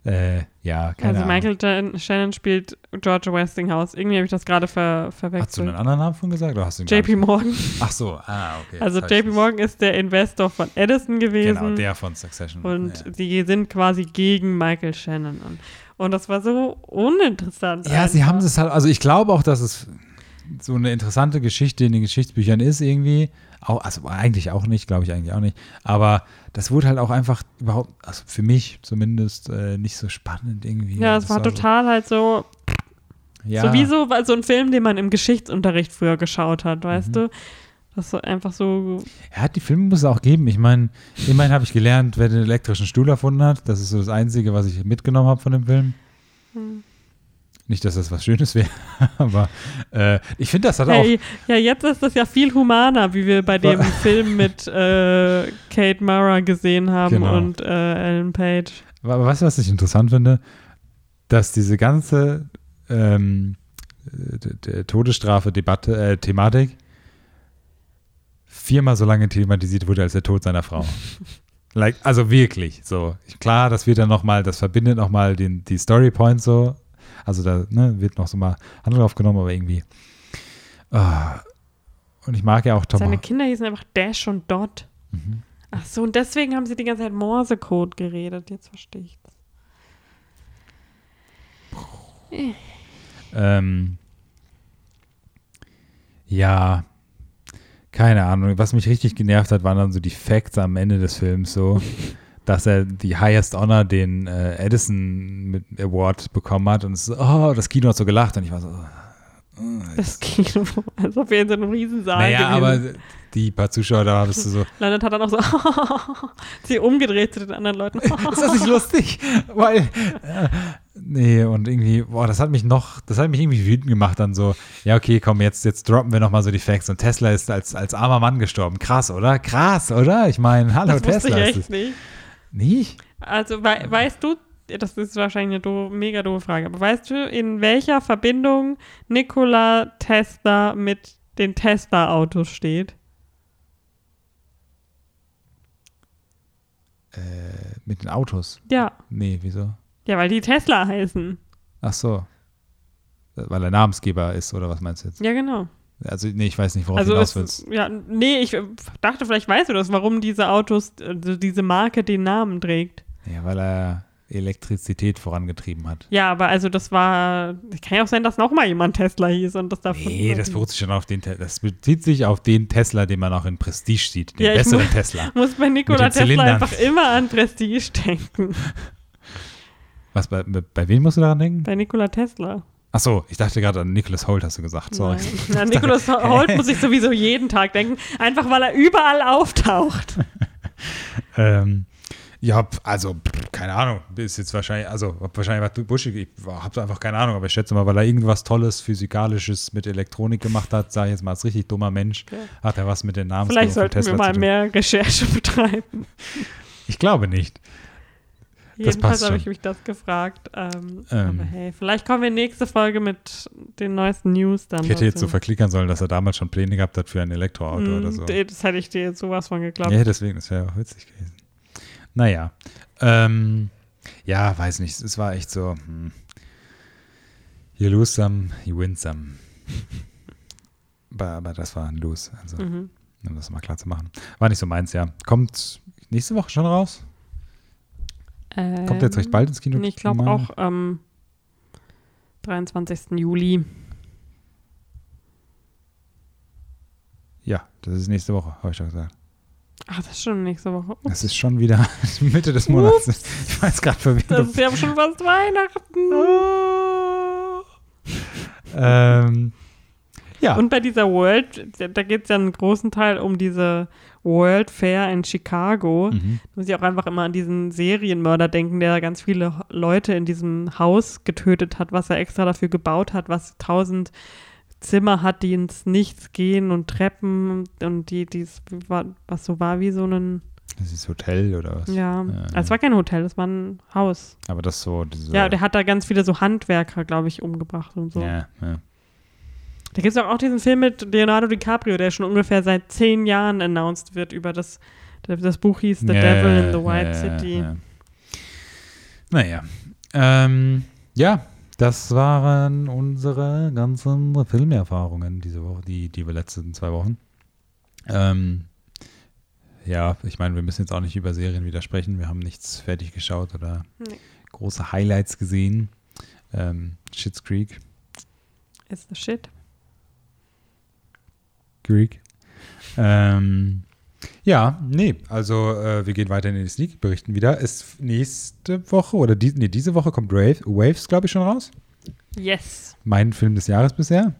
äh, ja, keine Also Ahnung. Michael Jan- Shannon spielt George Westinghouse. Irgendwie habe ich das gerade ver Hast du einen verwechselt. anderen Namen von gesagt? Oder hast du JP? Morgan. Ach so, ah, okay. Also JP Morgan ist der Investor von Edison gewesen. Genau, der von Succession. Und ja. die sind quasi gegen Michael Shannon. Und, und das war so uninteressant. Ja, sie einfach. haben es halt, also ich glaube auch, dass es so eine interessante Geschichte in den Geschichtsbüchern ist irgendwie. Auch, also eigentlich auch nicht, glaube ich eigentlich auch nicht. Aber das wurde halt auch einfach überhaupt, also für mich zumindest, äh, nicht so spannend irgendwie. Ja, es Das war total halt so, So, ja, sowieso war so ein Film, den man im Geschichtsunterricht früher geschaut hat, weißt Mhm. du? Das ist einfach so, Ja, die Filme muss es auch geben. Ich meine, immerhin habe ich gelernt, wer den elektrischen Stuhl erfunden hat. Das ist so das Einzige, was ich mitgenommen habe von dem Film. Hm. Nicht, dass das was Schönes wäre, aber äh, ich finde, das hat auch. hey, ja, jetzt ist das ja viel humaner, wie wir bei dem Film mit äh, Kate Mara gesehen haben Genau. und äh, Ellen Page. Aber weißt du, was ich interessant finde? Dass diese ganze ähm, d- Todesstrafe-Debatte, äh, Thematik viermal so lange thematisiert wurde als der Tod seiner Frau. like, also wirklich, so. Klar, das wird dann nochmal, das verbindet nochmal die Story Points so. Also da ne, wird noch so mal Handlung aufgenommen, aber irgendwie. ah. Und ich mag ja auch Tom. Seine Kinder hießen einfach Dash und Dot. Mhm. Ach so, und deswegen haben sie die ganze Zeit Morsecode geredet. Jetzt verstehe ich das. Ähm, ja, keine Ahnung. Was mich richtig genervt hat, waren dann so die Facts am Ende des Films, so, dass er die Highest Honor, den äh, Edison mit Award bekommen hat und es, so, oh, das Kino hat so gelacht und ich war so, Das Kino, als ob wir in so einem Riesensaal naja, gewesen aber die paar Zuschauer, da bist du so, Leonard hat dann auch so sie umgedreht zu den anderen Leuten. ist das nicht lustig? Weil, äh, nee, und irgendwie, boah, das hat mich noch, das hat mich irgendwie wütend gemacht, dann so, ja, okay, komm, jetzt, jetzt droppen wir nochmal so die Facts und Tesla ist als, als armer Mann gestorben. Krass, oder? Krass, oder? Ich meine, hallo, das Tesla ich echt es. nicht. Nicht? Also wei weißt du, das ist wahrscheinlich eine doof, mega doofe Frage, aber weißt du, in welcher Verbindung Nikola Tesla mit den Tesla-Autos steht? Äh, mit den Autos? Ja. Nee, wieso? Ja, weil die Tesla heißen. Ach so. Weil er Namensgeber ist, oder was meinst du jetzt? Ja, genau. Also, nee, ich weiß nicht, worauf Also du hinaus willst. ja, nee, ich äh, dachte, vielleicht weißt du das, warum diese Autos, also diese Marke den Namen trägt. Ja, weil er Elektrizität vorangetrieben hat. Ja, aber also das war, kann ja auch sein, dass noch mal jemand Tesla hieß und das davon. Nee, das beruht sich schon auf den, das bezieht sich auf den Tesla, den man auch in Prestige sieht, den Ja, ich besseren mu- Tesla. muss bei Nikola Tesla einfach immer an Prestige denken. Was, bei, bei wem musst du daran denken? Bei Nikola Tesla. Ach so, ich dachte gerade an Nicholas Holt, hast du gesagt, sorry. Nein. An Nikolaus Holt muss ich sowieso jeden Tag denken, einfach weil er überall auftaucht. Ähm, ja, also, keine Ahnung, ist jetzt wahrscheinlich, also, wahrscheinlich was Buschig, ich habe einfach keine Ahnung, aber ich schätze mal, weil er irgendwas Tolles, Physikalisches mit Elektronik gemacht hat, sage ich jetzt mal, als richtig dummer Mensch, hat er was mit den Namen Vielleicht sollten wir mal mehr Recherche betreiben. Ich glaube nicht. Jedenfalls habe ich mich das gefragt. Ähm, Ähm. aber hey, vielleicht kommen wir nächste Folge mit den neuesten News dann. Ich hätte jetzt so dazu. verklickern sollen, dass er damals schon Pläne gehabt hat für ein Elektroauto Mm, oder so. Das hätte ich dir jetzt sowas von geglaubt. Ja, deswegen, das wäre auch witzig gewesen. Naja. Ähm, ja, weiß nicht. Es war echt so. Hm. You lose some, you win some. aber, aber das war ein Lose. Also, Mhm. um das mal klar zu machen. War nicht so meins, ja. Kommt nächste Woche schon raus? Kommt jetzt recht bald ins Kino? Nee, ich glaube auch am 23. Juli. Ja, das ist nächste Woche, habe ich doch gesagt. Ach, das ist schon nächste Woche. Ups, Das ist schon wieder Mitte des Monats. Ich weiß gerade verwirrt. Das ist ja schon fast Weihnachten. ähm, ja. Und bei dieser World, da geht es ja einen großen Teil um diese World Fair in Chicago. Mhm. Da muss ich auch einfach immer an diesen Serienmörder denken, der ganz viele Leute in diesem Haus getötet hat, was er extra dafür gebaut hat, was tausend Zimmer hat, die ins Nichts gehen und Treppen und die, die's, war, was so war wie so ein, Das ist Hotel oder was? ja, Ja, also es war kein Hotel, es war ein Haus. Aber das so, diese. Ja, der hat da ganz viele so Handwerker, glaube ich, umgebracht und so. Ja, ja. Da gibt es auch, auch diesen Film mit Leonardo DiCaprio, der schon ungefähr seit zehn Jahren announced wird über das, das Buch hieß The Ja, Devil in the White ja, City. Ja. Naja. Ähm, ja, das waren unsere ganzen Filmerfahrungen diese Woche, die, die wir letzten zwei Wochen. Ähm, ja, ich meine, wir müssen jetzt auch nicht über Serien widersprechen. Wir haben nichts fertig geschaut oder Nee. große Highlights gesehen. Ähm, Schitt's Creek. Is the shit. Greek. Ähm, ja, nee, also äh, wir gehen weiter in die Sneak, berichten wieder. Ist nächste Woche oder die, nee, diese Woche kommt Wave, Waves, glaube ich, schon raus. Yes. Mein Film des Jahres bisher.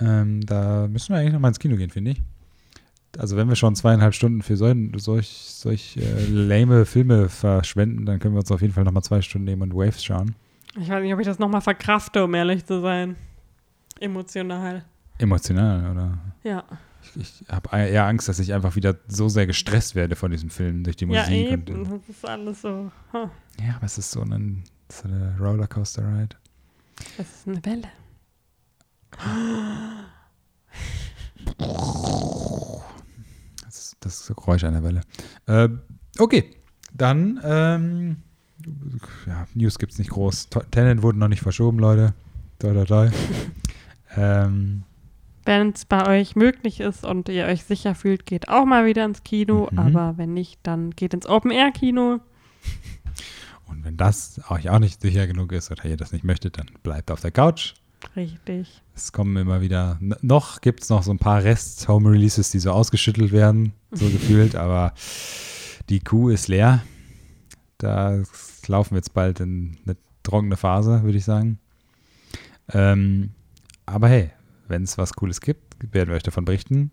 Ähm, da müssen wir eigentlich noch mal ins Kino gehen, finde ich. Also wenn wir schon zweieinhalb Stunden für solch, solch, solch äh, lame Filme verschwenden, dann können wir uns auf jeden Fall noch mal zwei Stunden nehmen und Waves schauen. Ich weiß nicht, ob ich das nochmal verkrafte, um ehrlich zu sein. Emotional. Emotional, oder? Ja. Ich habe eher Angst, dass ich einfach wieder so sehr gestresst werde von diesem Film durch die Musik. ja, und, eben. Das ist alles so. huh. Ja, aber es ist so, ein, so eine Rollercoaster-Ride. Das ist eine Welle. Das ist das ist das Geräusch einer Welle. Äh, okay, dann, ähm, ja, News gibt es nicht groß. Tenet wurde noch nicht verschoben, Leute. Toi, toi, toi. ähm, Wenn es bei euch möglich ist und ihr euch sicher fühlt, geht auch mal wieder ins Kino. Mhm. Aber wenn nicht, dann geht ins Open-Air-Kino. und wenn das euch auch nicht sicher genug ist oder ihr das nicht möchtet, dann bleibt auf der Couch. Richtig. Es kommen immer wieder, noch gibt es noch so ein paar Rest-Home-Releases, die so ausgeschüttelt werden, so gefühlt, aber die Kuh ist leer. Da laufen wir jetzt bald in eine trockene Phase, würde ich sagen. Ähm, aber hey, wenn es was Cooles gibt, werden wir euch davon berichten.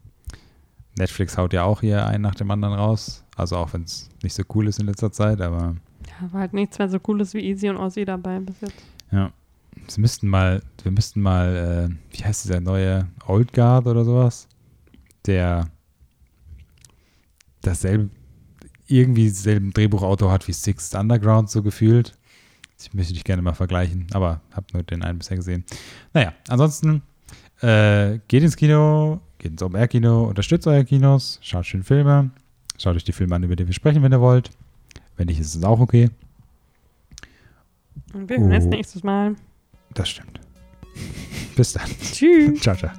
Netflix haut ja auch hier einen nach dem anderen raus. Also auch wenn es nicht so cool ist in letzter Zeit, aber Ja, war halt nichts mehr so Cooles wie Easy und Ozzy dabei bis jetzt. ja. Wir müssten mal, wir müssten mal, äh, wie heißt dieser neue Old Guard oder sowas? Der dasselbe, irgendwie selben Drehbuchautor hat wie Sixth Underground, so gefühlt. Ich möchte dich gerne mal vergleichen, aber habe nur den einen bisher gesehen. Naja, ansonsten äh, geht ins Kino, geht ins Open-Air-Kino, unterstützt eure Kinos, schaut schön Filme, schaut euch die Filme an, über die wir sprechen, wenn ihr wollt. Wenn nicht, ist es auch okay. Und wir hören uns Oh. nächstes Mal. Das stimmt. Bis dann. Tschüss. ciao, ciao.